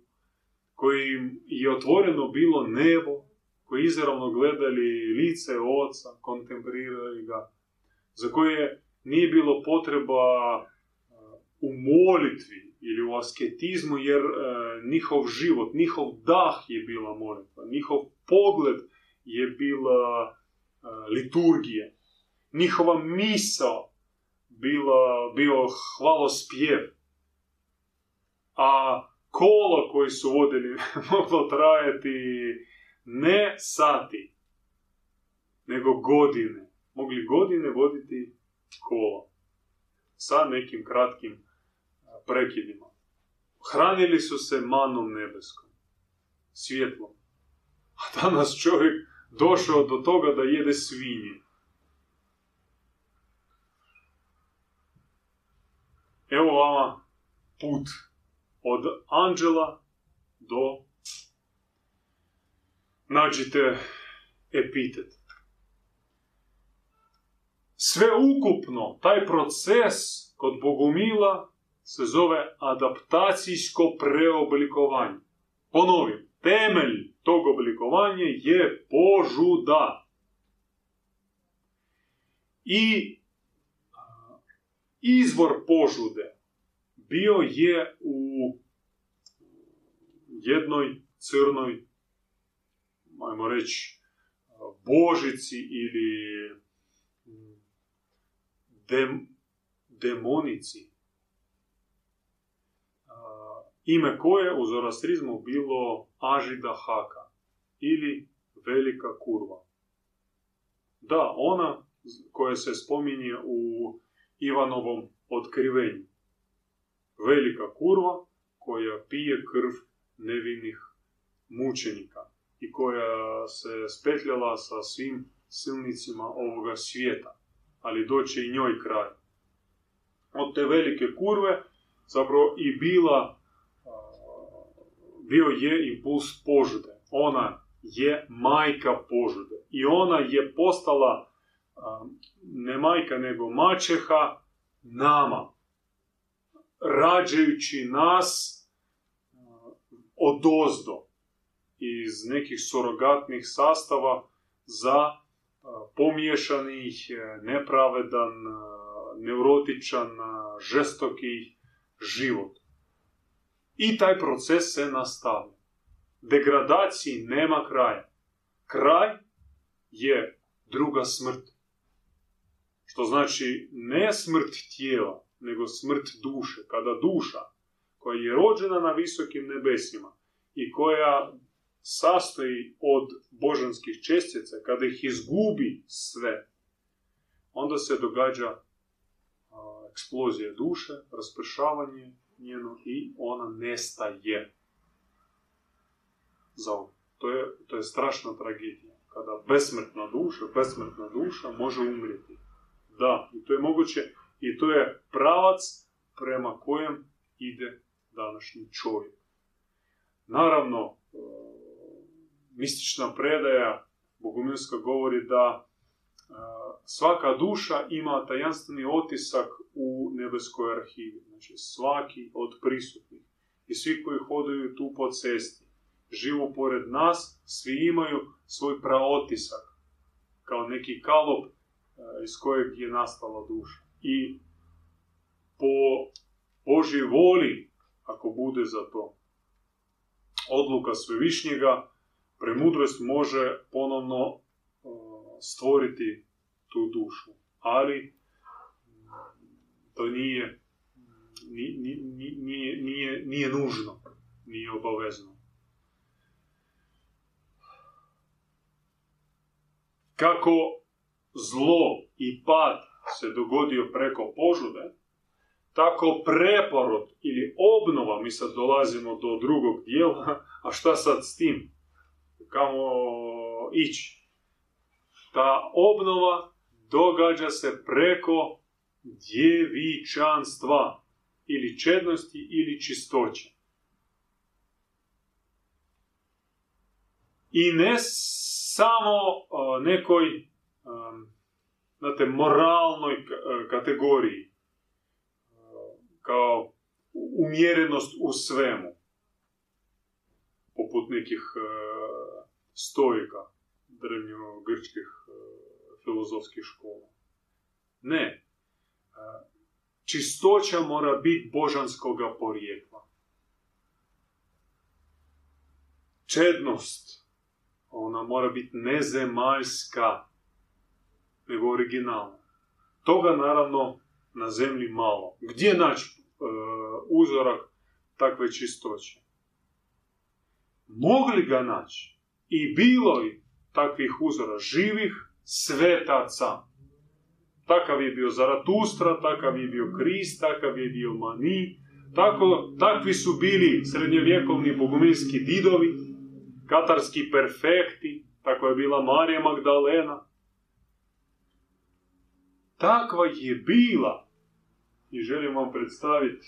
koji je otvoreno bilo nebo, koji izravno gledali lice oca, kontemprirali ga, za koje nije bilo potreba e, u molitvi ili u asketizmu, jer e, njihov život, njihov dah je bila molitva, njihov pogled je bila e, liturgija, njihova misao bila, bio hvalospjev. A kola koji su vodili moglo trajati ne sati, nego godine. Mogli godine voditi kola sa nekim kratkim prekidima. Hranili su se manom nebeskom, svjetlom. A danas čovjek došao do toga da jede svinje. Evo vama put od anđela do nađite epitet. Sve ukupno, taj proces kod Bogumila se zove adaptacijsko preoblikovanje. Ponovim, temelj tog oblikovanja je požuda. I izvor požude bio je u jednoj crnoj, ajmo reći, božici ili dem, demonici. Ime koje u zorastrizmu bilo Ažida Haka ili Velika kurva. Da, ona koja se spominje u Ivanovom otkrivenju. Velika kurva koja pije krv nevinih mučenika i koja se spetljala sa svim silnicima ovoga svijeta, ali doće i njoj kraj. Od te velike kurve zapravo i bila, bio je impuls požude. Ona je majka požude. I ona je postala ne majka nego mačeha nama. Rađajući nas odozdo iz nekih sorogatnih sastava za pomiješanih, nepravedan, neurotičan, žestoki život. I taj proces se nastavlja. Degradaciji nema kraja. Kraj je druga smrt. Što znači ne smrt tijela, nego smrt duše. Kada duša, koja je rođena na visokim nebesima i koja sastoji od božanskih čestica, kada ih izgubi sve, onda se događa eksplozija duše, raspršavanje njeno i ona nestaje. Za to je, to je strašna tragedija. Kada besmrtna duša, besmrtna duša može umrijeti. Da, i to je moguće i to je pravac prema kojem ide današnji čovjek. Naravno, mistična predaja Bogumilska govori da e, svaka duša ima tajanstveni otisak u nebeskoj arhivi. Znači svaki od prisutnih i svi koji hodaju tu po cesti, živu pored nas, svi imaju svoj praotisak, kao neki kalop e, iz kojeg je nastala duša. I po Božoj voli, ako bude za to odluka svevišnjega, premudrost može ponovno e, stvoriti tu dušu. Ali to nije, nije, nije, nije nužno, nije obavezno. Kako zlo i pad se dogodio preko požude, tako preporod ili obnova, mi sad dolazimo do drugog dijela, a šta sad s tim? Kamo ići? Ta obnova događa se preko djevičanstva ili čednosti ili čistoće. I ne samo nekoj znate, moralnoj kategoriji kao umjerenost u svemu poput nekih stojika drevnjo-grčkih filozofskih škola. Ne. Čistoća mora biti božanskoga porijekla. Čednost, ona mora biti nezemaljska, nego originalna. Toga naravno na zemlji malo. Gdje naći e, uzorak takve čistoće? Mogli ga naći i bilo je takvih uzora živih svetaca. Takav je bio Zaratustra, takav je bio Krist, takav je bio Mani. Tako, takvi su bili srednjovjekovni bogumilski didovi, katarski perfekti, tako je bila Marija Magdalena. Takva je bila. I želim vam predstaviti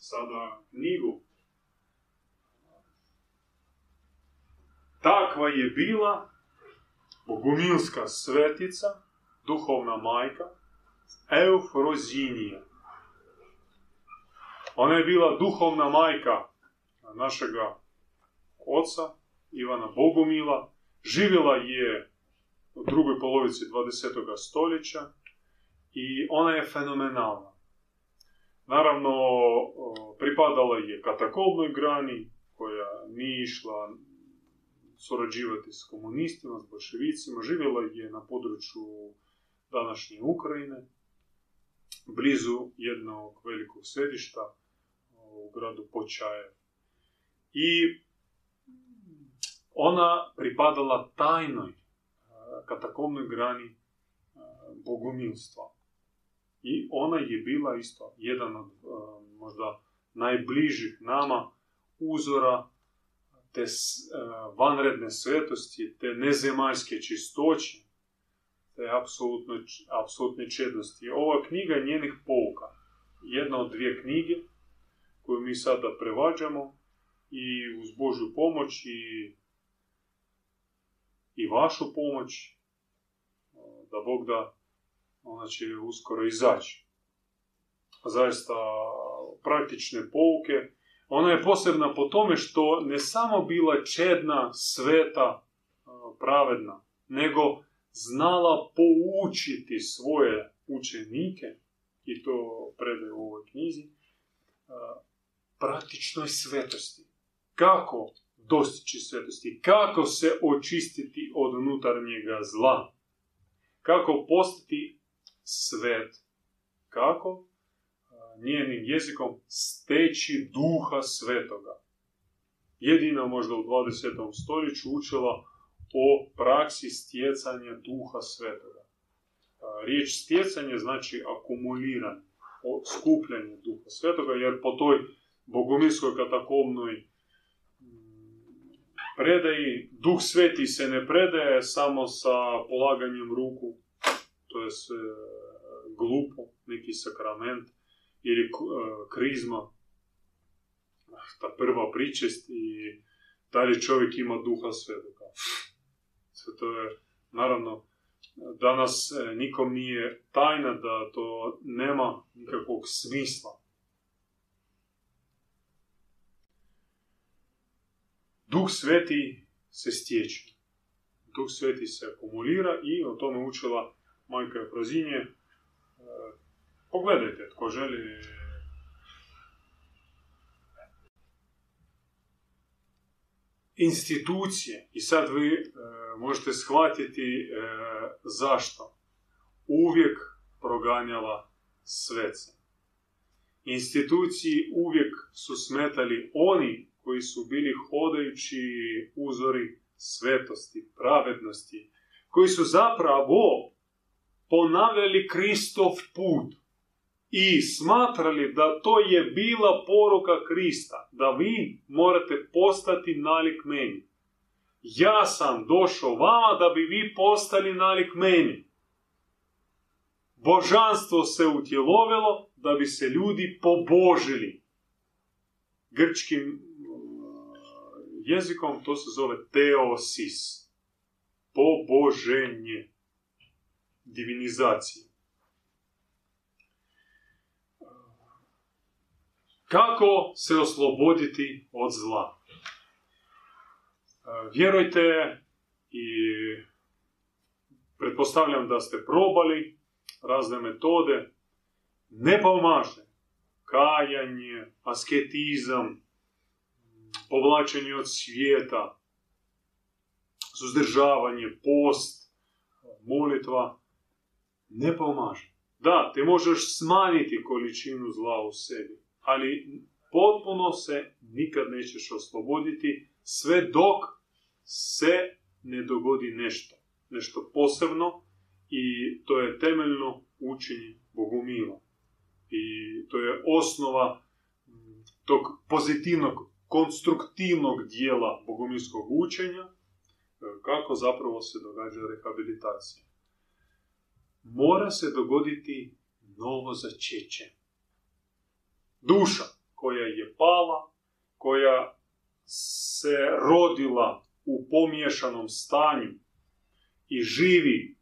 sada knjigu. Takva je bila bogumilska svetica, duhovna majka, Eufrozinija. Ona je bila duhovna majka našega oca, Ivana Bogumila. Živjela je u drugoj polovici 20. stoljeća i ona je fenomenalna. Naravno, pripadala je katakomnoj grani koja nije išla surađivati s komunistima, s bolševicima. Živjela je na području današnje Ukrajine, blizu jednog velikog središta u gradu Počaje. I ona pripadala tajnoj katakomnoj grani bogumilstva. I ona je bila isto jedan od možda najbližih nama uzora te vanredne svetosti, te nezemaljske čistoće, te apsolutne čednosti. Ova knjiga je njenih pouka. Jedna od dvije knjige koju mi sada prevađamo i uz Božju pomoć i, i vašu pomoć, da Bog da, ona će uskoro izaći. Zaista praktične pouke. Ona je posebna po tome što ne samo bila čedna, sveta, pravedna, nego znala poučiti svoje učenike, i to predaje u ovoj knjizi, praktičnoj svetosti. Kako dostići svetosti? Kako se očistiti od unutarnjega zla? Kako postati svet? Kako? Njenim jezikom steći duha svetoga. Jedina možda u 20. stoljeću učila o praksi stjecanja duha svetoga. Riječ stjecanje znači akumuliran, skupljanje duha svetoga, jer po toj bogomilskoj katakomnoj predaji duh sveti se ne predaje samo sa polaganjem ruku, to je sve glupo, neki sakrament ili krizma, ta prva pričest i dalje čovjek ima duha svetoga. To je, naravno, danas e, nikom nije tajna da to nema nikakvog smisla. Duh sveti se stječe. Duh sveti se akumulira i o tome učila majka Efrozinje. Pogledajte, tko želi institucije. I sad vi e, možete shvatiti e, zašto. Uvijek proganjala svece. Instituciji uvijek su smetali oni koji su bili hodajući uzori svetosti, pravednosti, koji su zapravo ponavljali Kristov put i smatrali da to je bila poruka Krista, da vi morate postati nalik meni. Ja sam došao vama da bi vi postali nalik meni. Božanstvo se utjelovilo da bi se ljudi pobožili. Grčkim jezikom to se zove teosis. Poboženje. Divinizacija. Kako se osloboditi od zla? Vjerujte i pretpostavljam da ste probali razne metode. Ne pomaže. Kajanje, asketizam, povlačenje od svijeta, suzdržavanje, post, molitva, ne pomaže. Da, ti možeš smanjiti količinu zla u sebi, ali potpuno se nikad nećeš osloboditi sve dok se ne dogodi nešto. Nešto posebno i to je temeljno učenje Bogumila. I to je osnova tog pozitivnog konstruktivnog dijela bogumilskog učenja, e, kako zapravo se događa rehabilitacija. Mora se dogoditi novo začeće. Duša koja je pala, koja se rodila u pomiješanom stanju i živi e,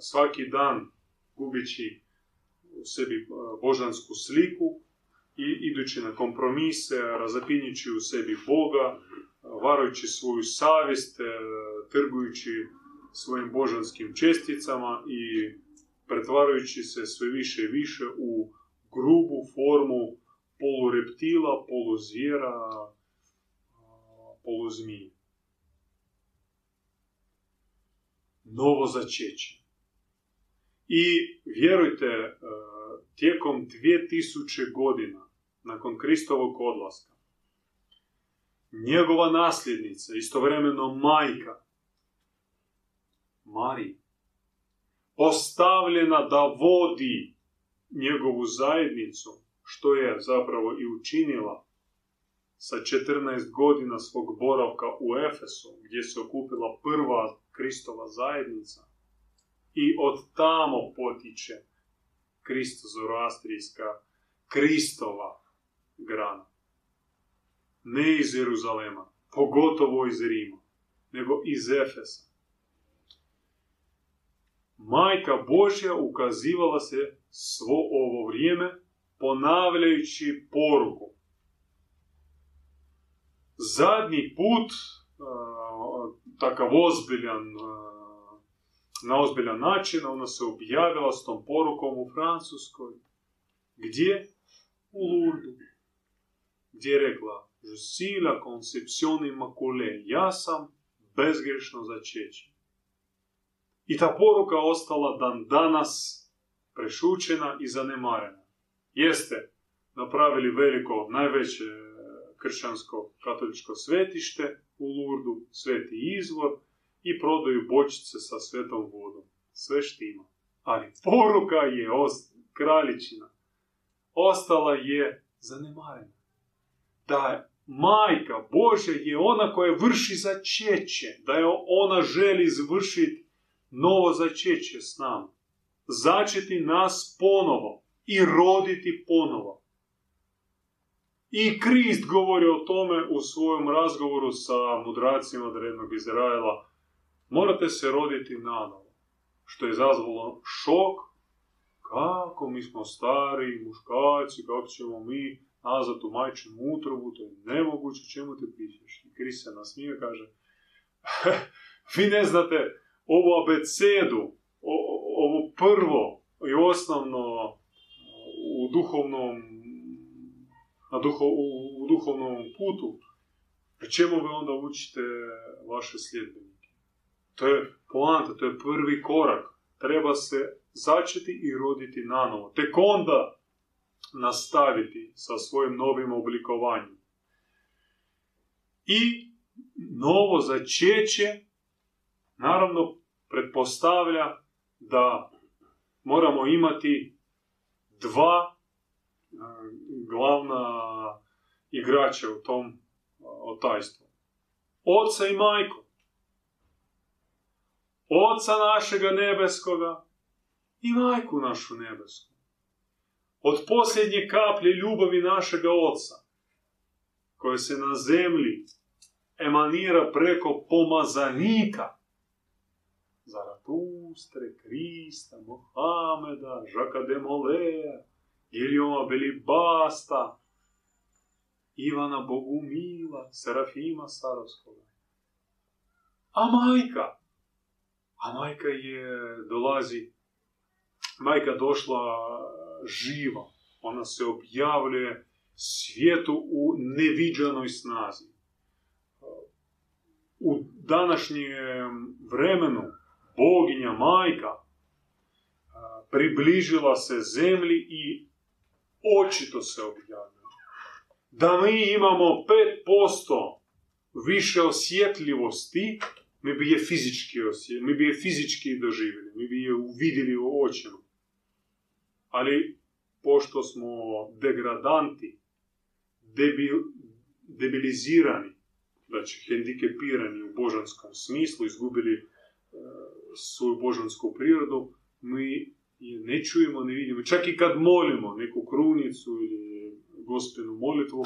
svaki dan gubići u sebi e, božansku sliku, i idući na kompromise, razapinjući u sebi Boga, varajući svoju savjest, e, trgujući svojim božanskim česticama i pretvarajući se sve više i više u grubu formu polureptila, poluzvjera, poluzmije. Novo začeće. I vjerujte, e, tijekom 2000 godina nakon Kristovog odlaska. Njegova nasljednica, istovremeno majka, Marija, postavljena da vodi njegovu zajednicu, što je zapravo i učinila sa 14 godina svog boravka u Efesu, gdje se okupila prva Kristova zajednica i od tamo potiče Kristo-Zoroastrijska Kristova grana. Ne iz Jeruzalema, pogotovo iz Rima, nego iz Efesa. Majka Božja ukazivala se svo ovo vrijeme ponavljajući poruku. Zadnji put, takav ozbiljan, na ozbiljan način, ona se objavila s tom porukom u Francuskoj. Gdje? U Lourdu. Gdje je rekla, je suis la conception immaculée, ja sam bezgrešno začeće. I ta poruka ostala dan danas prešućena i zanemarena. Jeste napravili veliko, najveće kršćansko katoličko svetište u Lurdu, sveti izvor i prodaju bočice sa svetom vodom. Sve štima. Ali poruka je ost, kraljičina. Ostala je zanemarena. Da majka Bože je ona koja vrši začeće. Da je ona želi izvršiti novo začeće s nama. Začeti nas ponovo i roditi ponovo. I Krist govori o tome u svojom razgovoru sa mudracima drevnog Izraela. Morate se roditi nanovo. Što je izazvalo šok. Kako mi smo stari muškarci, kako ćemo mi nazad u majčinu utrobu, to je nemoguće, čemu te pišeš? I Krist se nasmije kaže, vi ne znate ovu abecedu, ovo prvo i osnovno u duhovnom, na duho, u, duhovnom putu, pri čemu vi onda učite vaše sljedbenike? To je poanta, to je prvi korak. Treba se začeti i roditi nanovo. Tek onda nastaviti sa svojim novim oblikovanjem. I novo začeće, naravno, pretpostavlja da moramo imati dva glavna igrača u tom otajstvu. Oca i majko. Oca našega nebeskoga i majku našu nebesku. Od posljednje kaplje ljubavi našega oca, koje se na zemlji emanira preko pomazanika, Zaratustre, Krista, Mohameda, Žaka de Molea, Ilioma Belibasta, Ivana Bogumila, Serafima Sarovskoga. A majka? A majka je, dolazi, majka došla živa. Ona se objavljuje svijetu u neviđanoj snazi. U današnjem vremenu boginja majka približila se zemlji i očito se objavljuje. Da mi imamo 5% više osjetljivosti, mi bi je fizički osjetili, mi bi je fizički doživjeli, mi bi je uvidjeli u očima. Ali, pošto smo degradanti, debil, debilizirani, znači hendikepirani u božanskom smislu, izgubili svoju božansku prirodu, mi je ne čujemo, ne vidimo. Čak i kad molimo neku krunicu ili gospenu molitvu,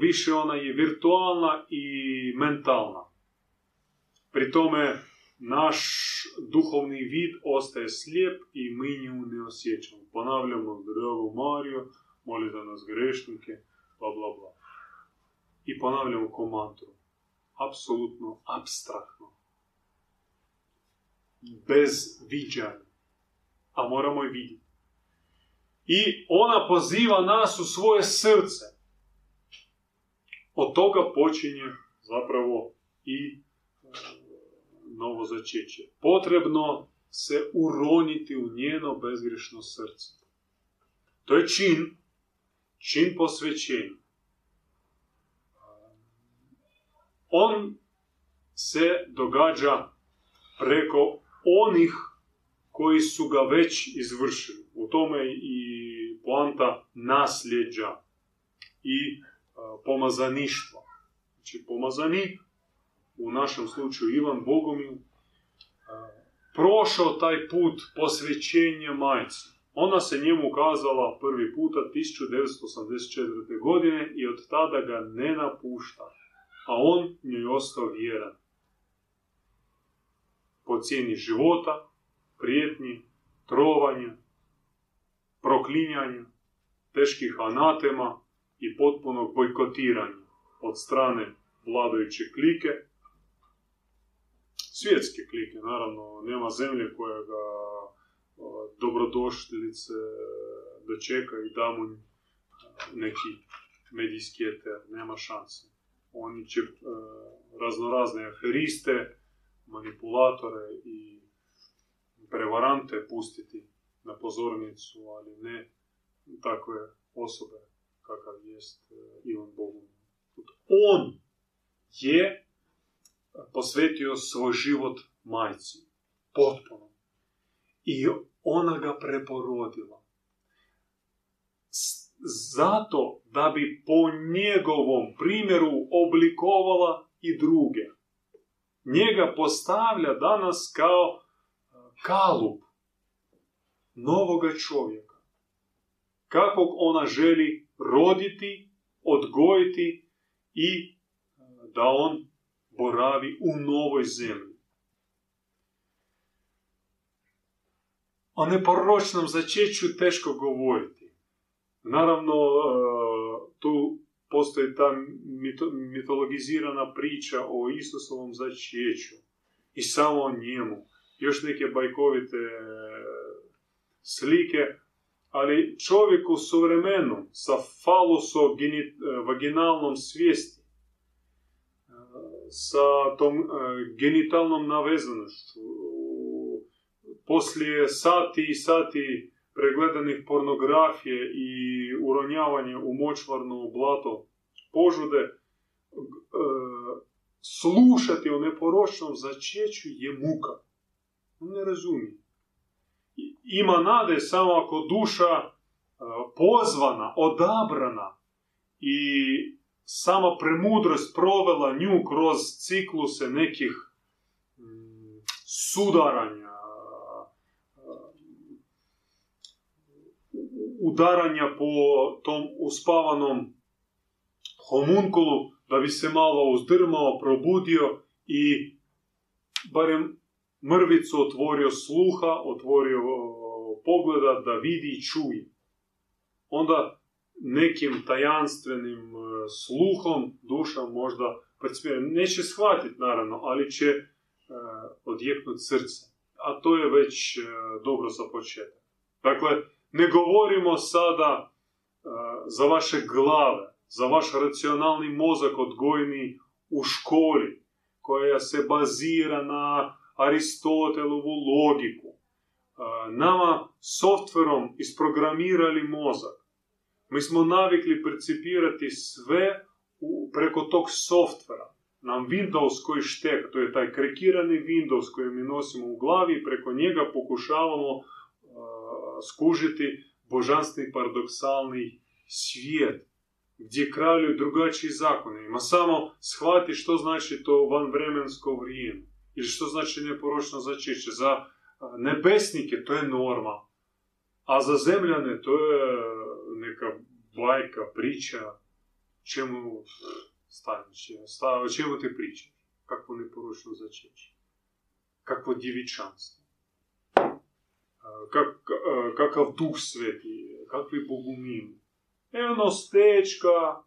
više ona je virtualna i mentalna. Pri tome naš duhovni vid ostaje slijep i mi nju ne osjećamo. Ponavljamo Drago Mario, moli za nas grešnike, bla bla bla. I ponavljamo komantru. Apsolutno abstraktno bez viđanja. A moramo i vidjeti. I ona poziva nas u svoje srce. Od toga počinje zapravo i e, novo začeće. Potrebno se uroniti u njeno bezgrešno srce. To je čin, čin posvećenja. On se događa preko onih koji su ga već izvršili. U tome i poanta nasljeđa i pomazaništva. Znači, pomazanik, u našem slučaju Ivan Bogomil, prošao taj put posvećenja majci. Ona se njemu ukazala prvi puta 1984. godine i od tada ga ne napušta, a on njoj ostao vjeran. Po cijeni života, prijetnji, trovanja, proklinjanja, teških anatema i potpunog bojkotiranja od strane vladajuće klike, svjetske klike, naravno, nema zemlje koja ga dobrodošlice dočeka i da mu neki medijski eter, nema šanse. Oni će raznorazne aferiste, manipulatore i prevarante pustiti na pozornicu, ali ne takve osobe kakav jest Ivan Bogun. On je posvetio svoj život majci. Potpuno. I ona ga preporodila. Zato da bi po njegovom primjeru oblikovala i druge. Njega postavlja danas kao kalup novoga čovjeka. Kakvog ona želi roditi, odgojiti i da on boravi u novoj zemlji. O neporočnom začeću teško govoriti. Naravno, e, tu postoji ta mitologizirana priča o Isusovom začeću i samo o njemu. Još neke bajkovite e, slike, ali čovjek u suvremenu sa faluso-vaginalnom svijesti sa tom e, genitalnom navezanošću. Poslije sati i sati pregledanih pornografije i uronjavanje u močvarno blato požude, e, slušati o neporočnom začeću je muka. On ne razumije. Ima nade samo ako duša e, pozvana, odabrana i sama premudrost provela nju kroz cikluse nekih mm, sudaranja, udaranja po tom uspavanom homunkulu, da bi se malo uzdrmao, probudio i barem mrvicu otvorio sluha, otvorio pogleda da vidi i čuje. Onda nekim tajanstvenim e, sluhom duša možda percipira. Neće shvatiti, naravno, ali će uh, odjeknuti srce. A to je već uh, dobro za početak. Dakle, ne govorimo sada za vaše glave, za vaš racionalni mozak odgojni u školi, koja se bazira na Aristotelovu logiku. Nama softverom isprogramirali mozak mi smo navikli percipirati sve preko tog softvera. Nam Windows koji štek, to je taj krekirani Windows koji mi nosimo u glavi i preko njega pokušavamo skužiti božanstveni paradoksalni svijet gdje kraljuju drugačiji zakoni. Ima samo shvati što znači to vanvremensko vrijeme ili što znači neporočno začeće. Za nebesnike to je norma, a za zemljane to je neka bajka, priča, čemu staniš, sta, o čemu ti pričaš? Kakvo neporočno začeće? Kakvo djevičanstvo? Kak, kakav duh sveti, kakvi bogumin. Evo stečka,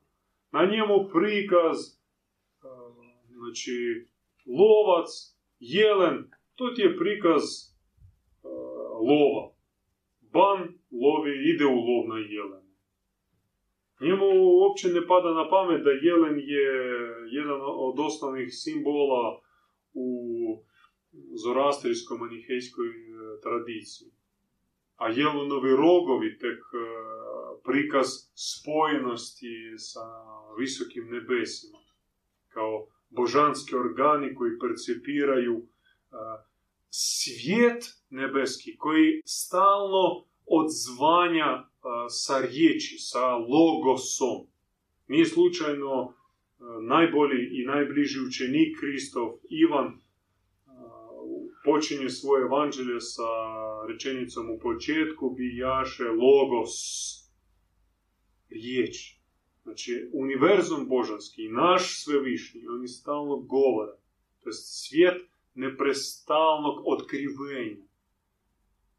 na njemu prikaz, znači, lovac, jelen, to ti je prikaz lova. Ban lovi, ide u lov na jelen. Njemu uopće ne pada na pamet da jelen je jedan od osnovnih simbola u zorastrijskoj manihejskoj e, tradiciji. A jelenovi rogovi tek e, prikaz spojenosti sa visokim nebesima. Kao božanski organi koji percipiraju svijet nebeski, koji stalno odzvanja sa riječi, sa logosom. Nije slučajno najbolji i najbliži učenik Kristov, Ivan, počinje svoje evanđelje sa rečenicom u početku bi jaše logos, riječ. Znači, univerzum božanski, naš svevišnji, oni stalno govore. To je svijet neprestalnog otkrivenja.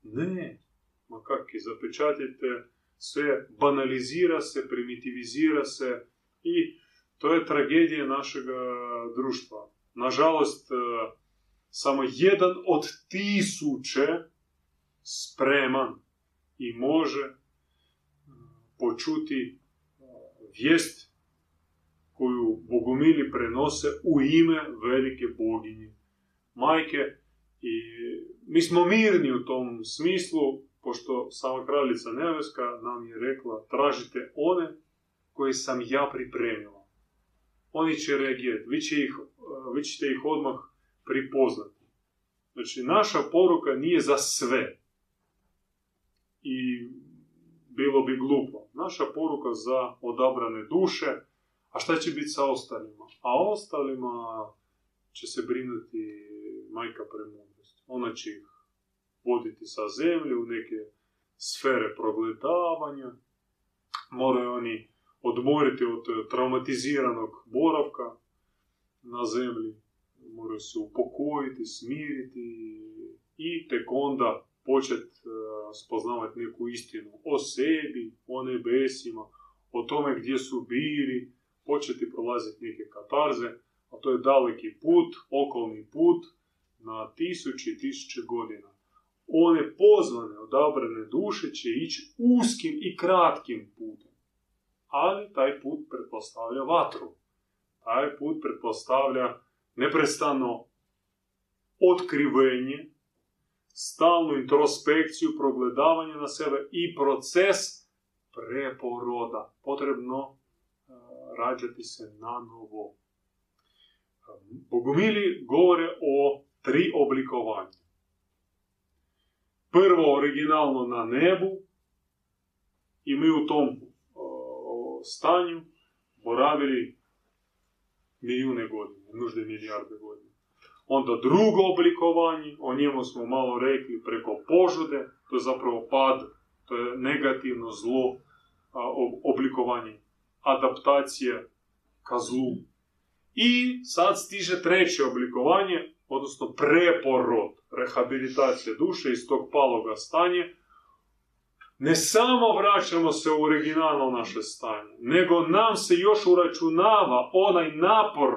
Ne, ma kak je, zapečatite sve, banalizira se, primitivizira se i to je tragedija našeg društva. Nažalost, e, samo jedan od tisuće spreman i može e, počuti vijest koju bogomili prenose u ime velike boginje majke i mi smo mirni u tom smislu, pošto sama kraljica Neveska nam je rekla tražite one koje sam ja pripremila. Oni će reagirati, vi, će ih, vi ćete ih odmah pripoznati. Znači, naša poruka nije za sve. I bilo bi glupo. Naša poruka za odabrane duše, a šta će biti sa ostalima? A ostalima će se brinuti majka premudrosti. Ona će ih voditi sa zemlje u neke sfere progledavanja. Moraju oni odmoriti od traumatiziranog boravka na zemlji. Moraju se upokojiti, smiriti i tek onda početi e, spoznavati neku istinu o sebi, o nebesima, o tome gdje su bili, početi prolaziti neke katarze, a to je daleki put, okolni put, na tisuće i tisuće godina. One pozvane, odabrane duše će ići uskim i kratkim putem. Ali taj put pretpostavlja vatru. Taj put pretpostavlja neprestano otkrivenje, stalnu introspekciju, progledavanje na sebe i proces preporoda. Potrebno uh, rađati se na novo. Bogumili govore o tri oblikovanja. Prvo originalno na nebu i mi u tom o, stanju boravili milijune godine, nužde milijarde godina. Onda drugo oblikovanje, o njemu smo malo rekli preko požude, to je zapravo pad, to je negativno zlo oblikovanje, adaptacija ka zlu. I sad stiže treće oblikovanje, odnosno preporod, rehabilitacija duše iz tog paloga stanja, ne samo vraćamo se u originalno naše stanje, nego nam se još uračunava onaj napor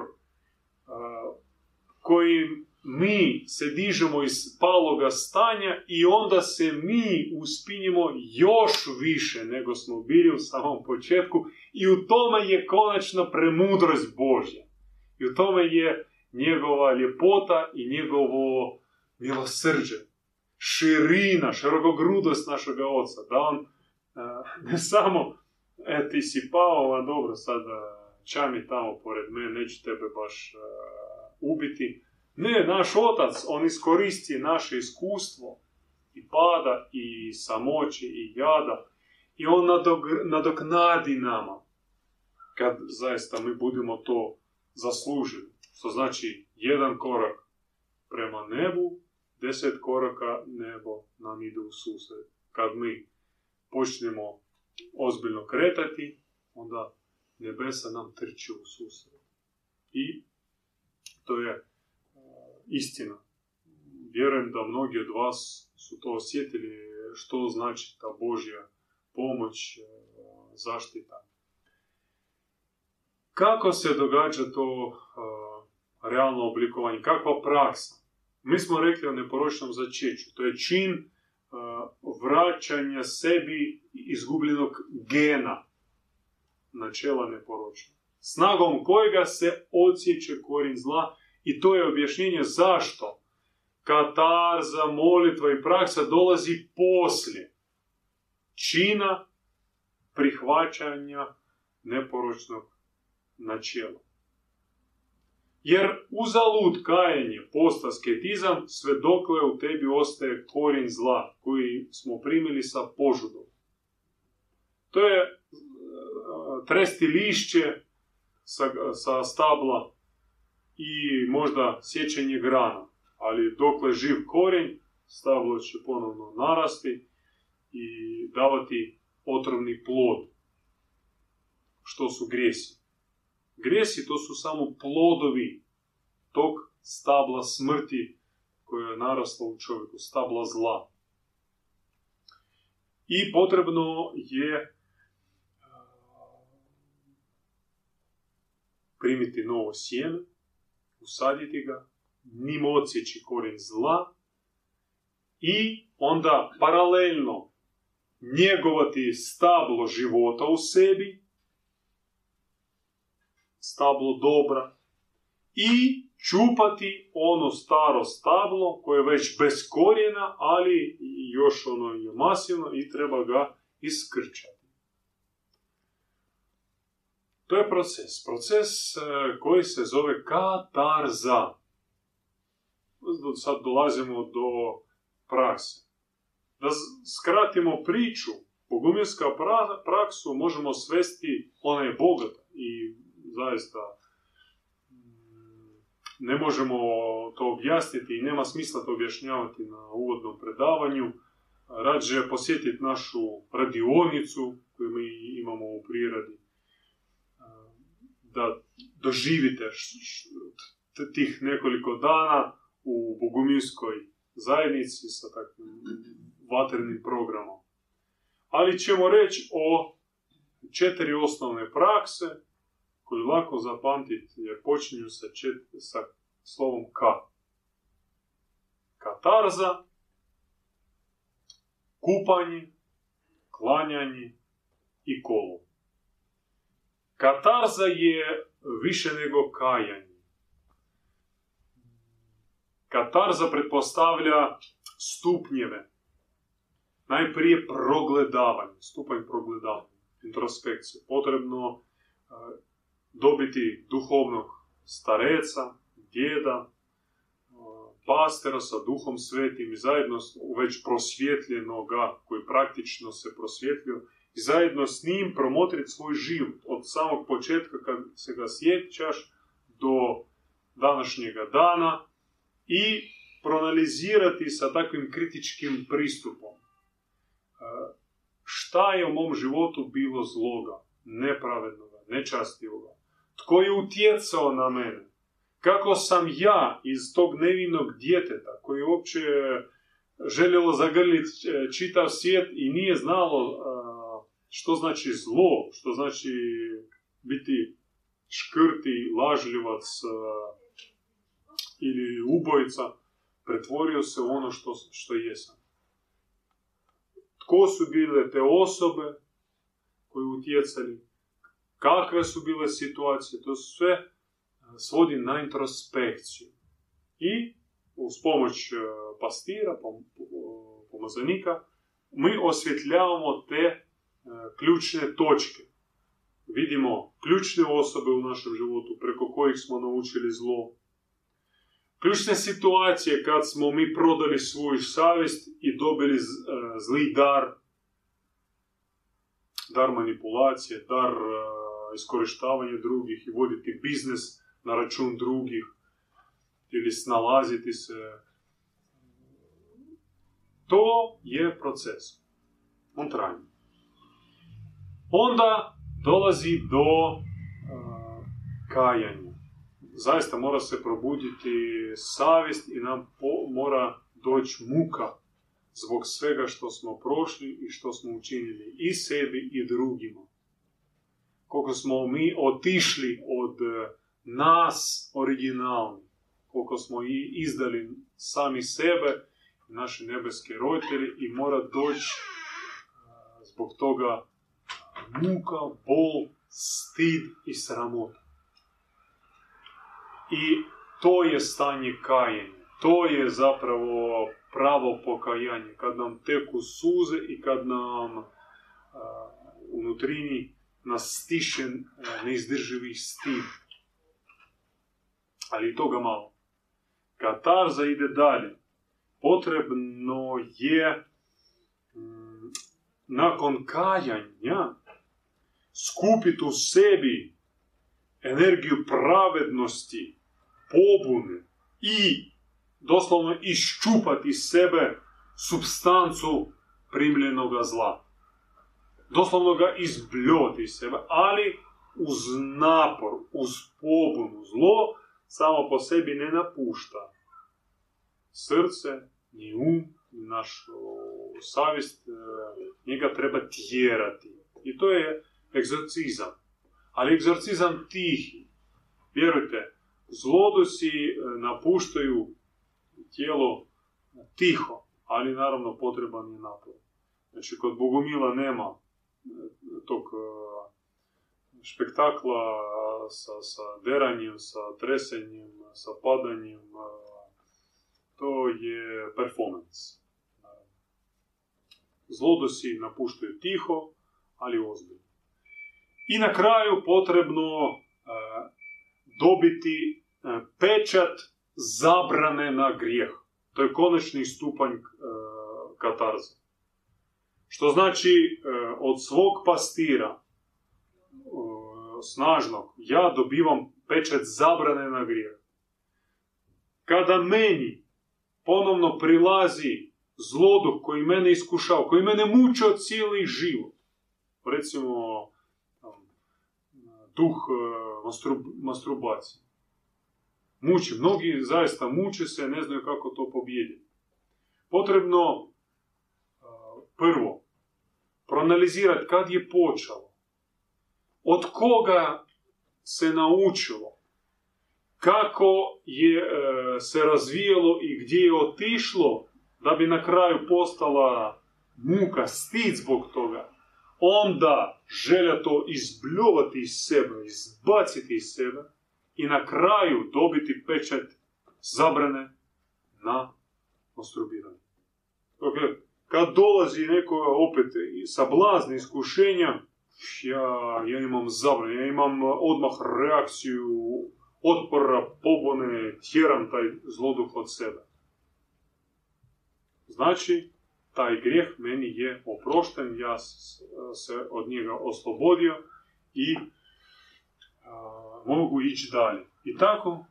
koji mi se dižemo iz paloga stanja i onda se mi uspinjemo još više nego smo bili u samom početku i u tome je konačna premudrost Božja. I u tome je njegova ljepota i njegovo milosrđe. Širina, širokogrudost našega oca. Da on ne samo, e, ti si pao, a dobro, sad čami tamo pored mene, neću tebe baš ubiti. Ne, naš otac, on iskoristi naše iskustvo i pada i samoći i jada i on nadoknadi nama kad zaista mi budemo to zaslužili. Što znači jedan korak prema nebu, deset koraka nebo nam ide u susret. Kad mi počnemo ozbiljno kretati, onda nebesa nam trči u susret. I to je istina. Vjerujem da mnogi od vas su to osjetili što znači ta Božja pomoć, zaštita. Kako se događa to realno oblikovanje, kakva praksa. Mi smo rekli o neporočnom začeću. To je čin vraćanja sebi izgubljenog gena načela neporočnog. Snagom kojega se odsjeće korin zla i to je objašnjenje zašto katarza, molitva i praksa dolazi poslije čina prihvaćanja neporočnog načela. Jer uzalud kajenje posta sketizam sve dokle u tebi ostaje korin zla koji smo primili sa požudom. To je e, tresti lišće sa, sa stabla i možda sjećanje grana. Ali dokle živ korenj, stablo će ponovno narasti i davati otrovni plod. Što su grijesi? Grijesi to su samo plodovi tog stabla smrti koje je naraslo u čovjeku, stabla zla. I potrebno je primiti novo sjeme, usaditi ga, njim odsjeći korijen zla i onda paralelno njegovati stablo života u sebi, stablo dobra, i čupati ono staro stablo koje je već bez korijena, ali još ono je masivno i treba ga iskrčati. To je proces. Proces e, koji se zove katarza. Sad dolazimo do prakse. Da skratimo priču, bogumilska praksu možemo svesti, ona je bogata i zaista mm, ne možemo to objasniti i nema smisla to objašnjavati na uvodnom predavanju. Rađe posjetiti našu radionicu koju mi imamo u priradi da doživite tih nekoliko dana u boguminskoj zajednici sa takvim vatrenim programom. Ali ćemo reći o četiri osnovne prakse koje lako zapamtiti jer počinju sa, sa slovom K. Katarza, kupanje, klanjanje i kolo. Katarza je više nego kajanje. Katarza pretpostavlja stupnjeve. Najprije progledavanje, stupanj progledavanja, introspekcije. Potrebno dobiti duhovnog stareca, djeda, pastera sa duhom svetim i zajedno već prosvjetljenoga, koji praktično se prosvjetljio, i zajedno s njim promotriti svoj život od samog početka kad se ga sjećaš do današnjega dana i proanalizirati sa takvim kritičkim pristupom. E, šta je u mom životu bilo zloga, nepravednoga, nečastivoga? Tko je utjecao na mene? Kako sam ja iz tog nevinog djeteta koji je uopće željelo zagrliti e, čitav svijet i nije znalo e, što znači zlo, što znači biti škrti, lažljivac ili ubojica, pretvorio se u ono što, što jesam. Tko su bile te osobe koje utjecali, kakve su bile situacije, to sve svodi na introspekciju. I uz pomoć pastira, pomozanika, mi osvjetljavamo te ključne točke. Vidimo ključne osobe u našem životu preko kojih smo naučili zlo. Ključne situacije kad smo mi prodali svoju savjest i dobili e, zli dar, dar manipulacije, dar e, iskorištavanja drugih i voditi biznes na račun drugih ili snalaziti se. To je proces. On traje onda dolazi do kajanja. Zaista mora se probuditi savjest i nam mora doći muka zbog svega što smo prošli i što smo učinili i sebi i drugima. Koliko smo mi otišli od nas originalni, koliko smo i izdali sami sebe, naši nebeske roditelji i mora doći zbog toga muka, bol, stid i sramota. I to je stanje kajenja. To je zapravo pravo pokajanje. Kad nam teku suze i kad nam uh, unutrini nas uh, neizdrživi stid. Ali toga malo. Katarza ide dalje. Potrebno je mm, nakon kajanja skupiti u sebi energiju pravednosti, pobune i doslovno iščupati iz sebe substancu primljenog zla. Doslovno ga izbljoti iz sebe, ali uz napor, uz pobunu, zlo samo po sebi ne napušta. Srce, ni um, ni naš savjest, e, njega treba tjerati. I to je egzorcizam. Ali egzorcizam tihi. Vjerujte, zlodosi e, napuštaju tijelo tiho, ali naravno potreban je napor. Znači, kod Bogomila nema e, tog špektakla sa, sa deranjem, sa tresenjem, sa padanjem, to je performance. Zlodosi napuštaju tiho, ali ozbiljno. I na kraju potrebno dobiti pečat zabrane na grijeh. To je konačni stupanj katarze. Što znači od svog pastira snažnog, ja dobivam pečat zabrane na grijeh. Kada meni ponovno prilazi zloduh koji mene iskušao, koji mene mučio cijeli život, recimo duh masturbacije. Muči, mnogi zaista muče se, ne znaju kako to pobijediti. Potrebno prvo proanalizirati kad je počelo, od koga se naučilo, kako je e, se razvijelo i gdje je otišlo, da bi na kraju postala muka, stid zbog toga, onda želja to izbljuvati iz sebe, izbaciti iz sebe i na kraju dobiti pečat zabrane na masturbiranje. Dakle, kad dolazi neko opet sa blazni iskušenja, ja, ja imam zabrane, ja imam odmah reakciju otpora, pobune, tjeram taj zloduh od sebe. Znači, taj grijeh meni je oprošten, ja se od njega oslobodio i mogu ići dalje. I tako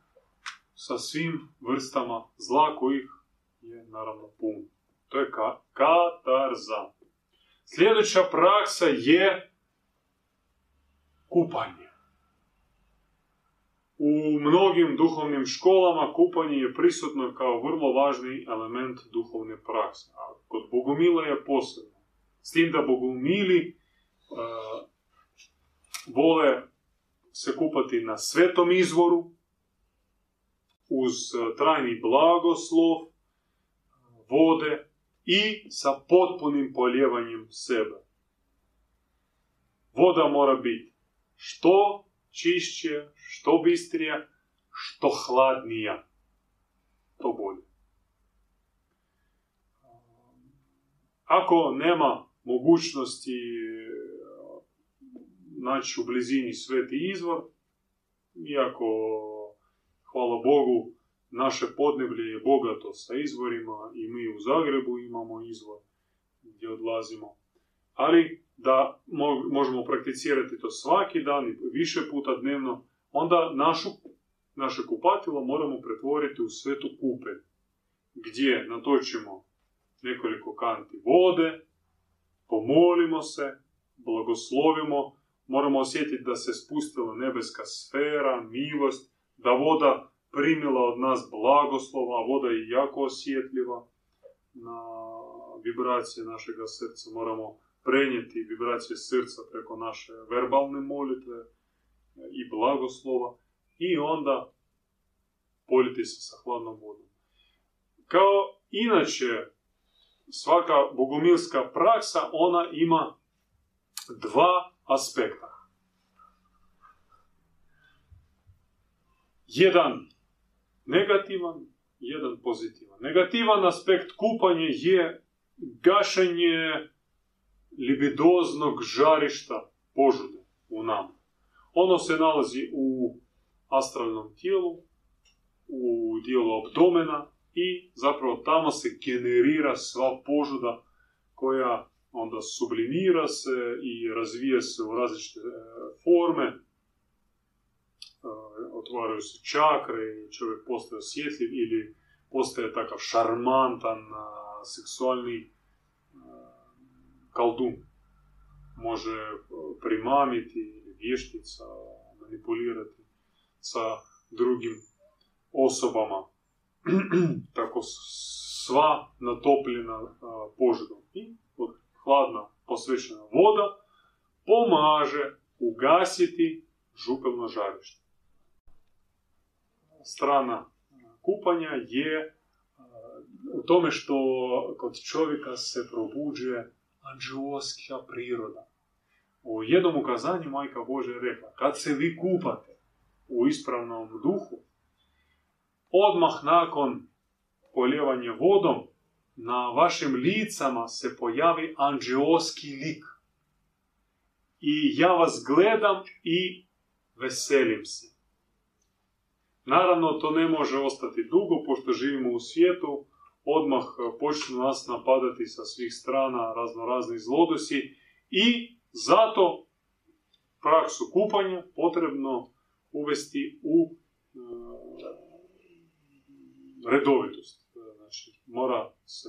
sa svim vrstama zla kojih je naravno puno. To je ka- katarza. Sljedeća praksa je kupanje. U mnogim duhovnim školama kupanje je prisutno kao vrlo važni element duhovne prakse. A kod bogumila je posebno. S tim da bogumili uh, vole se kupati na svetom izvoru, uz trajni blagoslov, vode i sa potpunim poljevanjem sebe. Voda mora biti što čišće, što bistrija, što hladnija, to bolje. Ako nema mogućnosti naći u blizini sveti izvor, iako, hvala Bogu, naše podneblje je bogato sa izvorima i mi u Zagrebu imamo izvor gdje odlazimo. Ali da možemo prakticirati to svaki dan i više puta dnevno, onda našu, naše kupatilo moramo pretvoriti u svetu kupe, gdje natočimo nekoliko kanti vode, pomolimo se, blagoslovimo, moramo osjetiti da se spustila nebeska sfera, milost, da voda primila od nas blagoslova, a voda je jako osjetljiva na vibracije našega srca. Moramo prenijeti vibracije srca preko naše verbalne molitve i blagoslova i onda poljiti se sa hladnom vodom. Kao inače, svaka bogomilska praksa, ona ima dva aspekta. Jedan negativan, jedan pozitivan. Negativan aspekt kupanje je gašenje libidoznog žarišta požude u nama. Ono se nalazi u astralnom tijelu, u dijelu abdomena i zapravo tamo se generira sva požuda koja onda sublimira se i razvija se u različite e, forme, e, otvaraju se čakre i čovjek postaje osjetljiv ili postaje takav šarmantan, seksualni kaldun. Može primamiti ili vještica, manipulirati sa drugim osobama. Tako sva natopljena požudom. I hladna posvećena voda pomaže ugasiti župelno žarište. Strana kupanja je u tome što kod čovjeka se probuđuje anđeoska priroda. U jednom ukazanju Majka Bože je rekla, kad se vi kupate u ispravnom duhu, odmah nakon poljevanja vodom, na vašim licama se pojavi anđeoski lik. I ja vas gledam i veselim se. Naravno, to ne može ostati dugo, pošto živimo u svijetu, odmah počnu nas napadati sa svih strana razno zlodosi i zato praksu kupanja potrebno uvesti u e, redovitost. Znači, mora se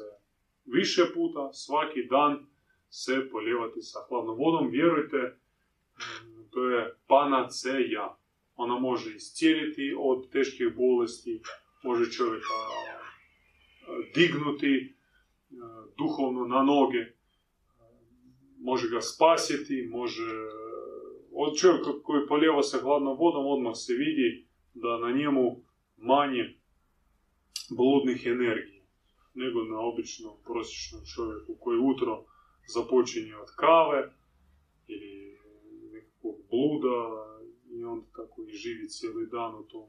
više puta, svaki dan se polijevati sa hladnom vodom. Vjerujte, to je panaceja. Ona može iscijeliti od teških bolesti, može čovjeka dignuti duhovno na noge, može ga spasiti, može... Od čovjeka koji polijeva se hladnom vodom, odmah se vidi da na njemu manje bludnih energija nego na običnom prosječnom čovjeku koji utro započinje od kave ili nekakvog bluda i onda tako i živi cijeli dan u tom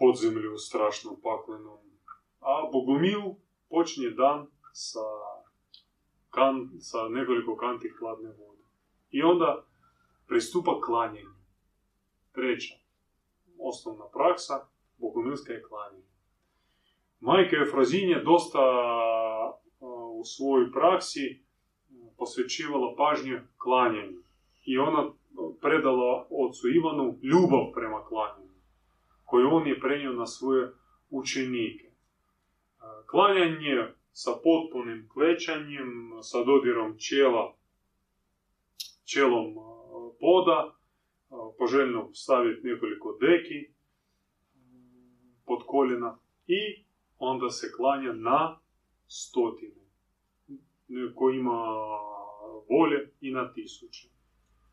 podzemlju strašnom paklenom. A Bogomil počinje dan sa, kan, sa nekoliko kanti hladne vode. I onda pristupa klanjenju. Treća, osnovna praksa, bogomilska je klanjenje. Majka Efrazinja dosta u svojoj praksi posvećivala pažnje klanjanju. I ona predala ocu Ivanu ljubav prema klanjanju, koju on je prenio na svoje učenike. Klanjanje sa potpunim klećanjem, sa dodirom čela, čelom poda, poželjno staviti nekoliko deki pod koljena i onda se klanja na stotine. Neko ima volje i na tisuće.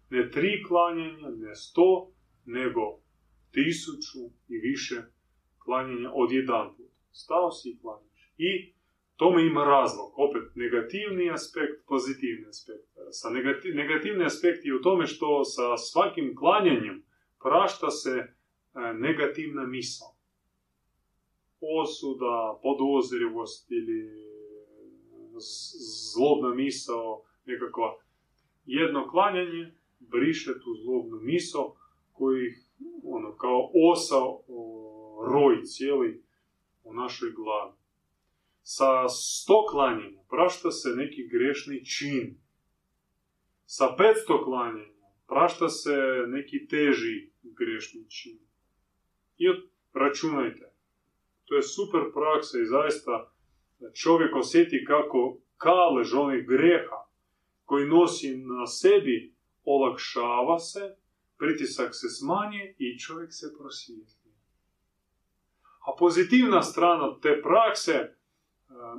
Ne tri klanjanja, ne sto, nego tisuću i više klanjanja od jedan put. Stao si i klanjaš. I tome ima razlog. Opet, negativni aspekt, pozitivni aspekt. Sa negativni aspekt je u tome što sa svakim klanjanjem prašta se e, negativna misao osuda, podozrivost ili zlobna misao, nekakva jedno klanjanje briše tu zlobnu misao koji ono, kao osa roj cijeli u našoj glavi. Sa sto klanjanja prašta se neki grešni čin. Sa petsto klanjanja prašta se neki teži grešni čin. I računajte, to je super praksa i zaista čovjek osjeti kako kalež onih greha koji nosi na sebi olakšava se, pritisak se smanje i čovjek se prosvjetli. A pozitivna strana te prakse e,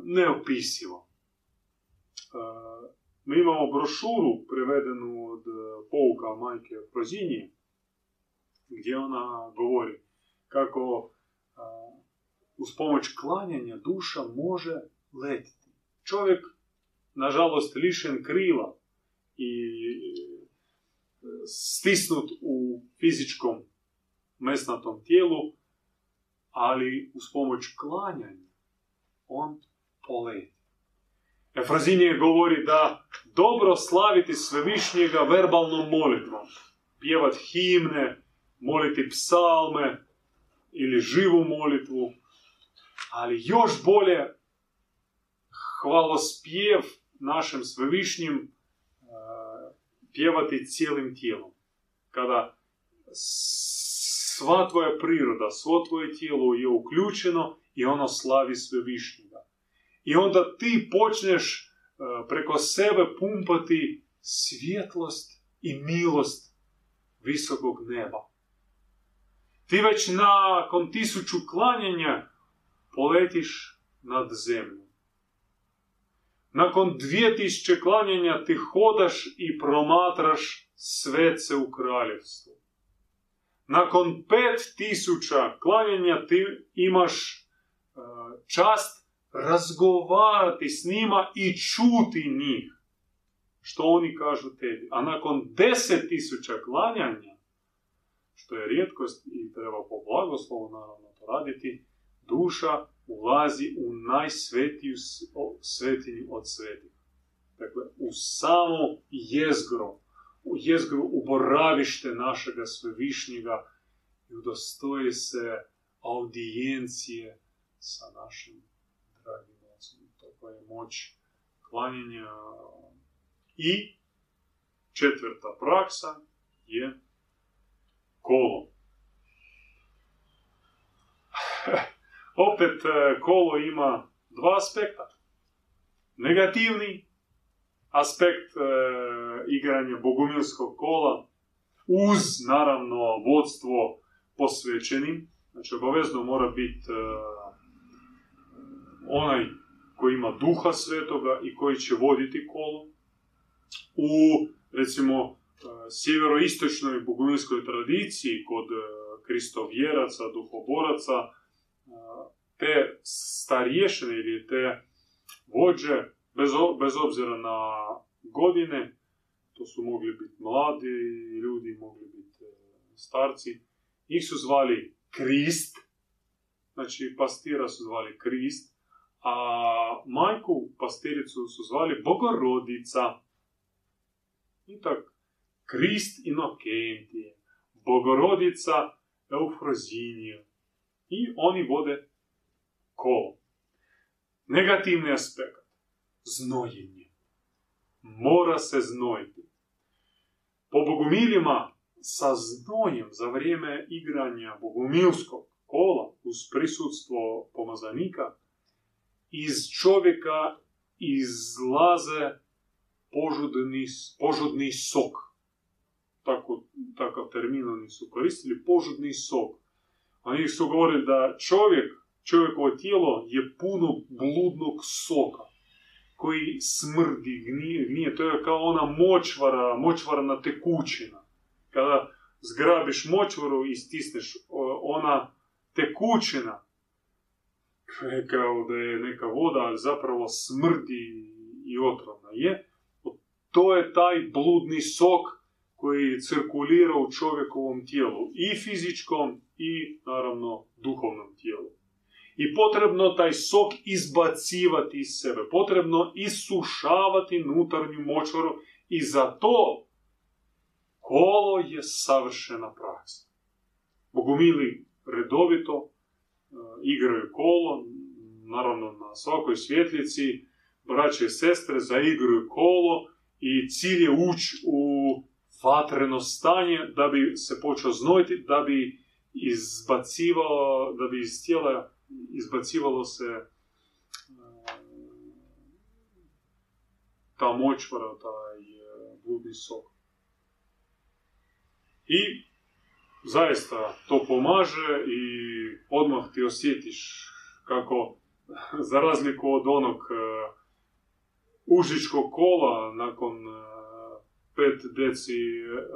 neopisivo. E, mi imamo brošuru prevedenu od pouka majke Prozinije, gdje ona govori kako e, uz pomoć klanjanja duša može letiti. Čovjek, nažalost, lišen krila i stisnut u fizičkom mesnatom tijelu, ali uz pomoć klanjanja on poleti. Efrazinije govori da dobro slaviti svevišnjega verbalnom molitvom, pjevat himne, moliti psalme ili živu molitvu, ali još bolje hvalospjev našem svevišnjim pjevati cijelim tijelom. Kada sva tvoja priroda, svo tvoje tijelo je uključeno i ono slavi svevišnjega. I onda ti počneš e, preko sebe pumpati svjetlost i milost visokog neba. Ti već nakon tisuću klanjanja poletiš nad zemljom. Nakon dvije tisuće klanjanja ti hodaš i promatraš svece u kraljevstvu. Nakon pet tisuća klanjanja ti imaš uh, čast razgovarati s njima i čuti njih. Što oni kažu tebi. A nakon deset tisuća klanjanja, što je rijetkost i treba po blagoslovu naravno to raditi, duša ulazi u najsvetiju svetinju od svetih. Dakle, u samo jezgro, u jezgro u boravište našega svevišnjega i udostoji se audijencije sa našim dragim ocem. To je moć klanjenja. I četvrta praksa je kolo. Opet e, kolo ima dva aspekta. Negativni aspekt e, igranja bogumilskog kola uz, naravno, vodstvo posvećenim. Znači, obavezno mora biti e, onaj koji ima duha svetoga i koji će voditi kolo. U, recimo, e, sjeveroistočnoj bogumilskoj tradiciji kod kristovjeraca, duhoboraca, te starješine ili te vođe, bez, obzira na godine, to su mogli biti mladi ljudi, mogli biti starci, njih su zvali Krist, znači pastira su zvali Krist, a majku pastiricu su zvali Bogorodica. I tak, Krist Inokentije, Bogorodica Eufrozinija. I oni vode kolo. Negativni aspekt. Znojenje. Mora se znojiti. Po bogomilima sa znojem za vrijeme igranja bogomilskog kola uz prisutstvo pomazanika iz čovjeka izlaze požudni, požudni sok. Tako, takav termin oni su koristili, požudni sok. Oni su govorili da čovjek, čovjekovo tijelo je puno bludnog soka koji smrdi, gnije, gnije. To je kao ona močvara, močvarna tekućina. Kada zgrabiš močvaru i stisneš ona tekućina, kao da je neka voda, zapravo smrdi i otrovna je. To je taj bludni sok koji cirkulira u čovjekovom tijelu, i fizičkom i naravno duhovnom tijelu. I potrebno taj sok izbacivati iz sebe, potrebno isušavati unutarnju močvaru i za to kolo je savršena praksa. Bogumili redovito uh, igraju kolo, naravno na svakoj svjetlici, braće i sestre zaigraju kolo i cilj je ući u vatreno stanje da bi se počeo znojiti, da bi izbacivalo, da bi iz tijela izbacivalo se ta močvara, taj bludni sok. I zaista to pomaže i odmah ti osjetiš kako, za razliku od onog užičkog kola nakon pet deci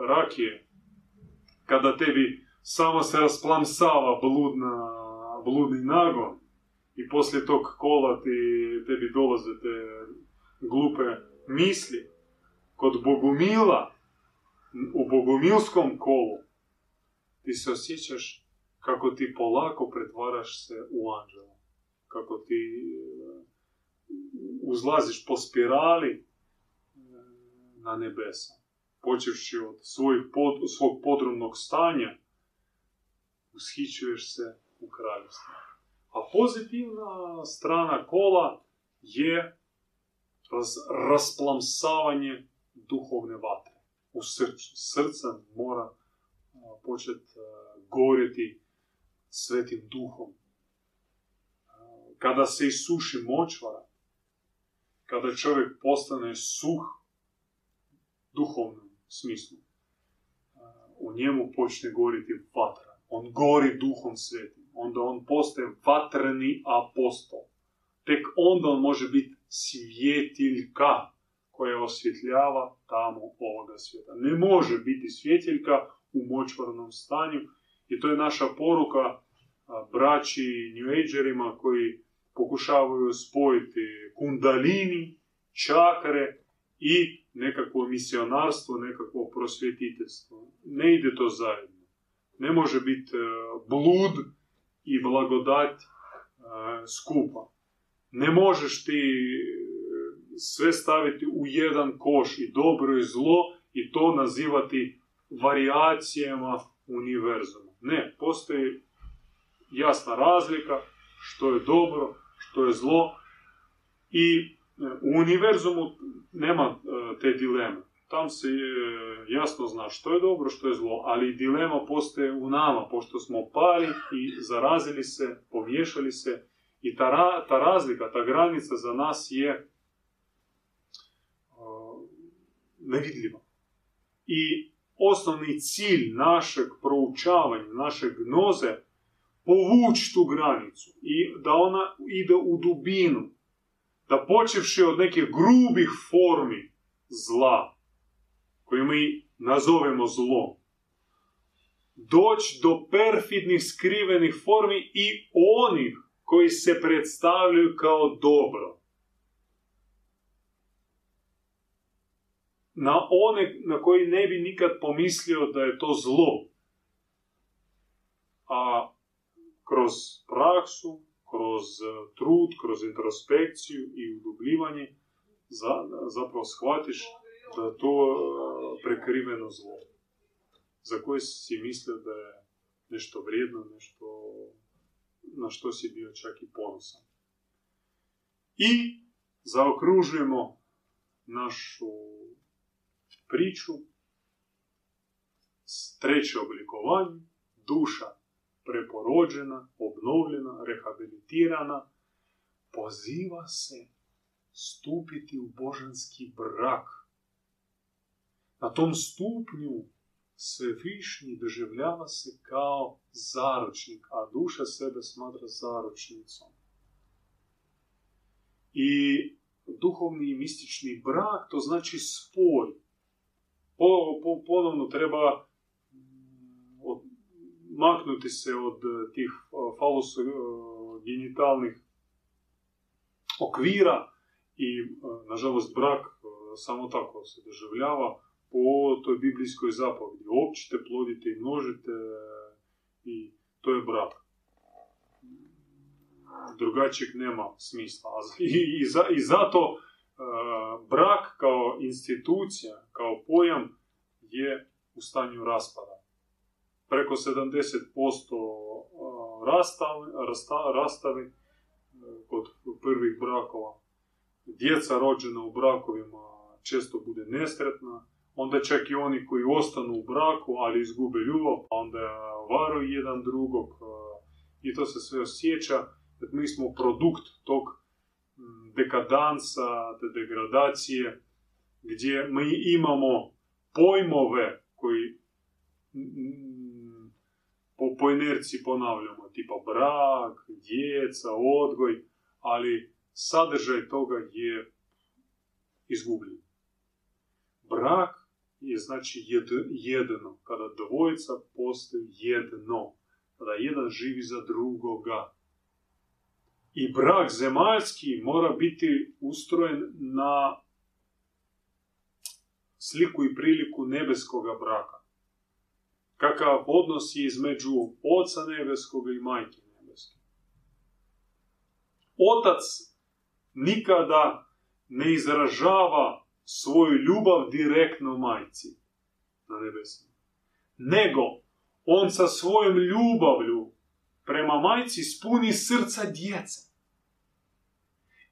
rakije, kada tebi samo se rasplamsava bludna, bludni nagon i poslije tog kola ti, tebi dolaze te glupe misli, kod Bogumila u bogomilskom kolu ti se osjećaš kako ti polako pretvaraš se u anđela. Kako ti e, uzlaziš po spirali e, na nebesa. Počevši od svojih pod, svog podrumnog stanja, ushićuješ se u kraljevstvo. A pozitivna strana kola je rasplamsavanje duhovne vatre u srcu. Srce mora početi gorjeti svetim duhom. Kada se isuši močvara, kada čovjek postane suh duhovnom smislu, u njemu počne goriti vatra. On gori duhom svetim. Onda on postaje vatreni apostol. Tek onda on može biti svjetiljka koja osvjetljava tamo ovoga svijeta. Ne može biti svjetiljka u močvarnom stanju i to je naša poruka braći New Agerima koji pokušavaju spojiti kundalini, čakre i nekakvo misionarstvo, nekakvo prosvjetiteljstvo. Ne ide to zajedno. Ne može biti e, blud i blagodat e, skupa. Ne možeš ti e, sve staviti u jedan koš i dobro i zlo i to nazivati varijacijama univerzuma. Ne, postoji jasna razlika što je dobro, što je zlo i u univerzumu nema te dileme. Tam se jasno zna što je dobro, što je zlo, ali dilema postoje u nama, pošto smo pali i zarazili se, povješali se i ta, ta razlika, ta granica za nas je uh, nevidljiva. I osnovni cilj našeg proučavanja, naše gnoze, povući tu granicu i da ona ide u dubinu, da počevši od nekih grubih formi zla, koje mi nazovemo zlom, doći do perfidnih skrivenih formi i onih koji se predstavljaju kao dobro. Na one na koji ne bi nikad pomislio da je to zlo. A kroz praksu, kroz e, trud, kroz introspekciju i udubljivanje zapravo shvatiš da to e, prekriveno zlo za koje si mislio da je nešto vrijedno, nešto na što si bio čak i ponosan. I zaokružujemo našu priču s treće oblikovanje, duša preporođena, obnovljena, rehabilitirana, poziva se stupiti u božanski brak. Na tom stupnju svevišnji doživljava se kao zaročnik, a duša sebe smatra zaročnicom. I duhovni i mistični brak, to znači spoj. Po, ponovno treba maknuti se od eh, tih eh, genitalnih okvira i, eh, nažalost, brak samo tako se doživljava po toj biblijskoj zapovedi. Općite, plodite i množite i to je brak. Drugačijeg nema smisla. I, i, zato brak kao institucija, kao pojam je u stanju raspada preko 70% rastavi, rastavi e, kod prvih brakova. Djeca rođena u brakovima često bude nesretna, onda čak i oni koji ostanu u braku, ali izgube ljubav, pa onda varuju jedan drugog e, i to se sve osjeća. Mi smo produkt tog dekadansa, te degradacije, gdje mi imamo pojmove koji po, po inerciji ponavljamo, tipa brak, djeca, odgoj, ali sadržaj toga je izgubljen. Brak je znači jed, jedno, kada dvojica postoji jedno, kada jedan živi za drugoga. I brak zemaljski mora biti ustrojen na sliku i priliku nebeskoga braka kakav odnos je između Oca nebeskog i Majke nebeske. Otac nikada ne izražava svoju ljubav direktno majci na nebesima. Nego, on sa svojom ljubavlju prema majci spuni srca djece.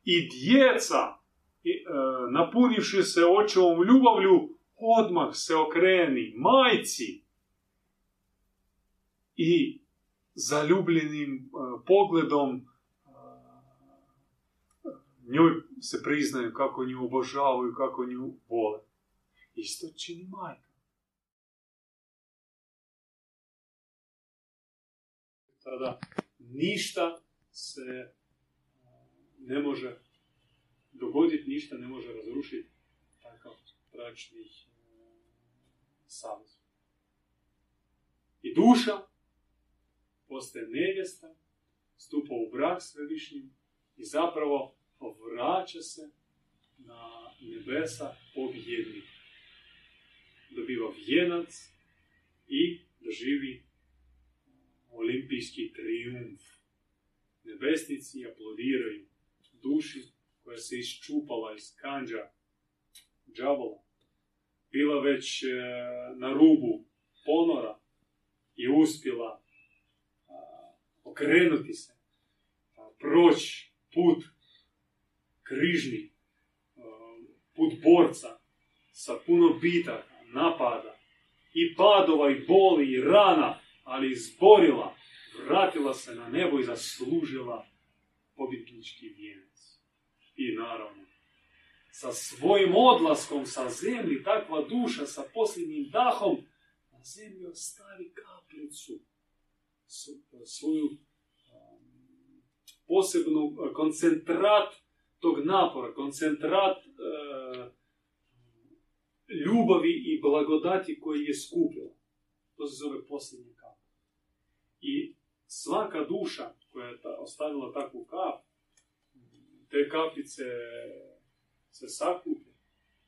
I djeca e, napunivši se očevom ljubavlju, odmah se okreni majci i zaljubljenim e, pogledom njoj se priznaju kako nju obožavaju, kako nju vole. Isto čini majka. Tada ništa se e, ne može dogoditi, ništa ne može razrušiti takav bračni savez. I duša postaje nevjesta, stupa u brak s i zapravo vraća se na nebesa pobjednik. Dobiva vjenac i doživi olimpijski triumf. Nebesnici aplodiraju duši koja se iščupala iz kanđa džavola. Bila već e, na rubu ponora i uspjela okrenuti se, proći put križni, put borca sa puno bitaka, napada i padova i boli i rana, ali izborila, vratila se na nebo i zaslužila pobjednički vijenac. I naravno, sa svojim odlaskom sa zemlji, takva duša sa posljednjim dahom, na zemlji ostavi kaplicu svoju um, posebnu uh, koncentrat tog napora, koncentrat uh, ljubavi i blagodati koji je skupila. To se zove posljednji kap. I svaka duša koja je ostavila takvu kap, te kapice se sakupe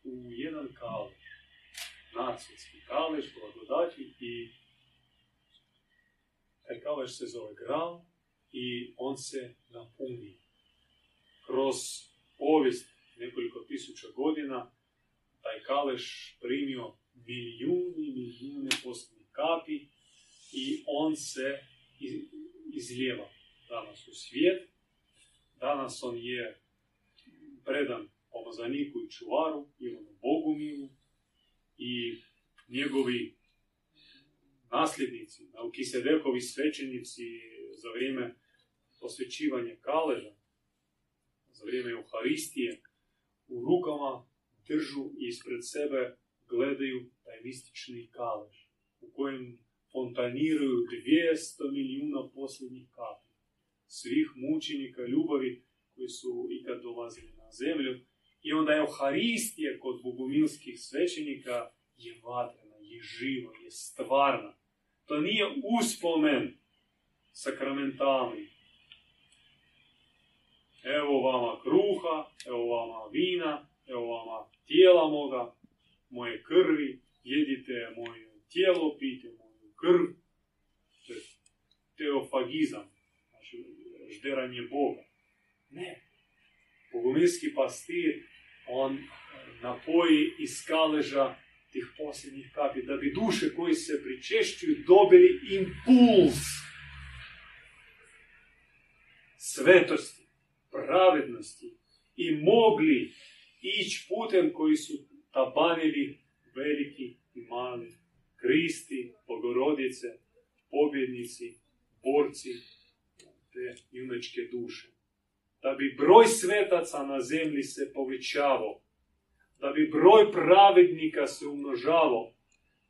u jedan kalež. Nacijski kalež, blagodati i taj kalež se zove i on se napuni. Kroz povijest nekoliko tisuća godina taj kalež primio milijuni, milijune posljednjih kapi i on se izlijeva danas u svijet. Danas on je predan pomazaniku i čuvaru, Ivanu Bogumilu i njegovi nasljednici, Melkisedekovi svećenici za vrijeme posvećivanja kaleža, za vrijeme Euharistije, u rukama držu i ispred sebe gledaju taj mistični kalež, u kojem fontaniraju 200 milijuna posljednjih kapi, svih mučenika ljubavi koji su ikad dolazili na zemlju. I onda Euharistija kod bogumilskih svećenika je vatrena, je živa, je stvarna. To nije uspomen sakramentalni. Evo vama kruha, evo vama vina, evo vama tijela moga, moje krvi, jedite moje tijelo, pite moju krv. To je teofagizam, znači žderanje Boga. Ne. Bogumilski pastir, on napoji iz kaleža tih posljednjih kapi, da bi duše koji se pričešćuju dobili impuls svetosti, pravednosti i mogli ići putem koji su tabanili veliki i mali kristi, bogorodice, pobjednici, borci te junačke duše. Da bi broj svetaca na zemlji se povećavao, da bi broj pravednika se umnožavao,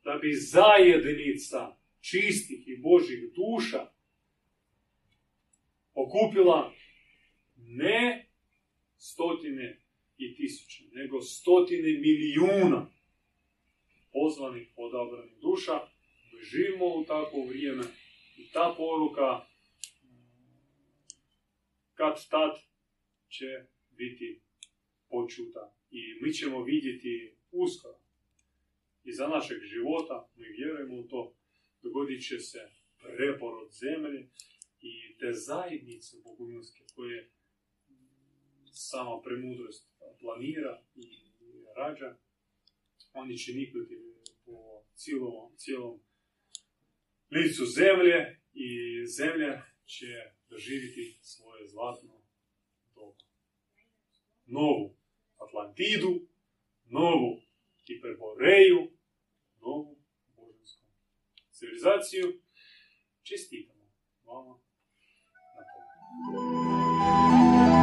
da bi zajednica čistih i božih duša okupila ne stotine i tisuće, nego stotine milijuna pozvanih, odabranih duša. Mi živimo u takvo vrijeme i ta poruka kad tad će biti počuta i mi ćemo vidjeti uskoro. I za našeg života, mi vjerujemo u to, dogodit će se preporod zemlje i te zajednice bogumilske koje sama premudrost planira i rađa. Oni će niknuti po cijelom, cijelom licu zemlje i zemlja će doživjeti svoje zlatno dobu. Novu Atlantidu, novu Hiperboreju, novu božansku civilizaciju. Čestitamo vama na tome.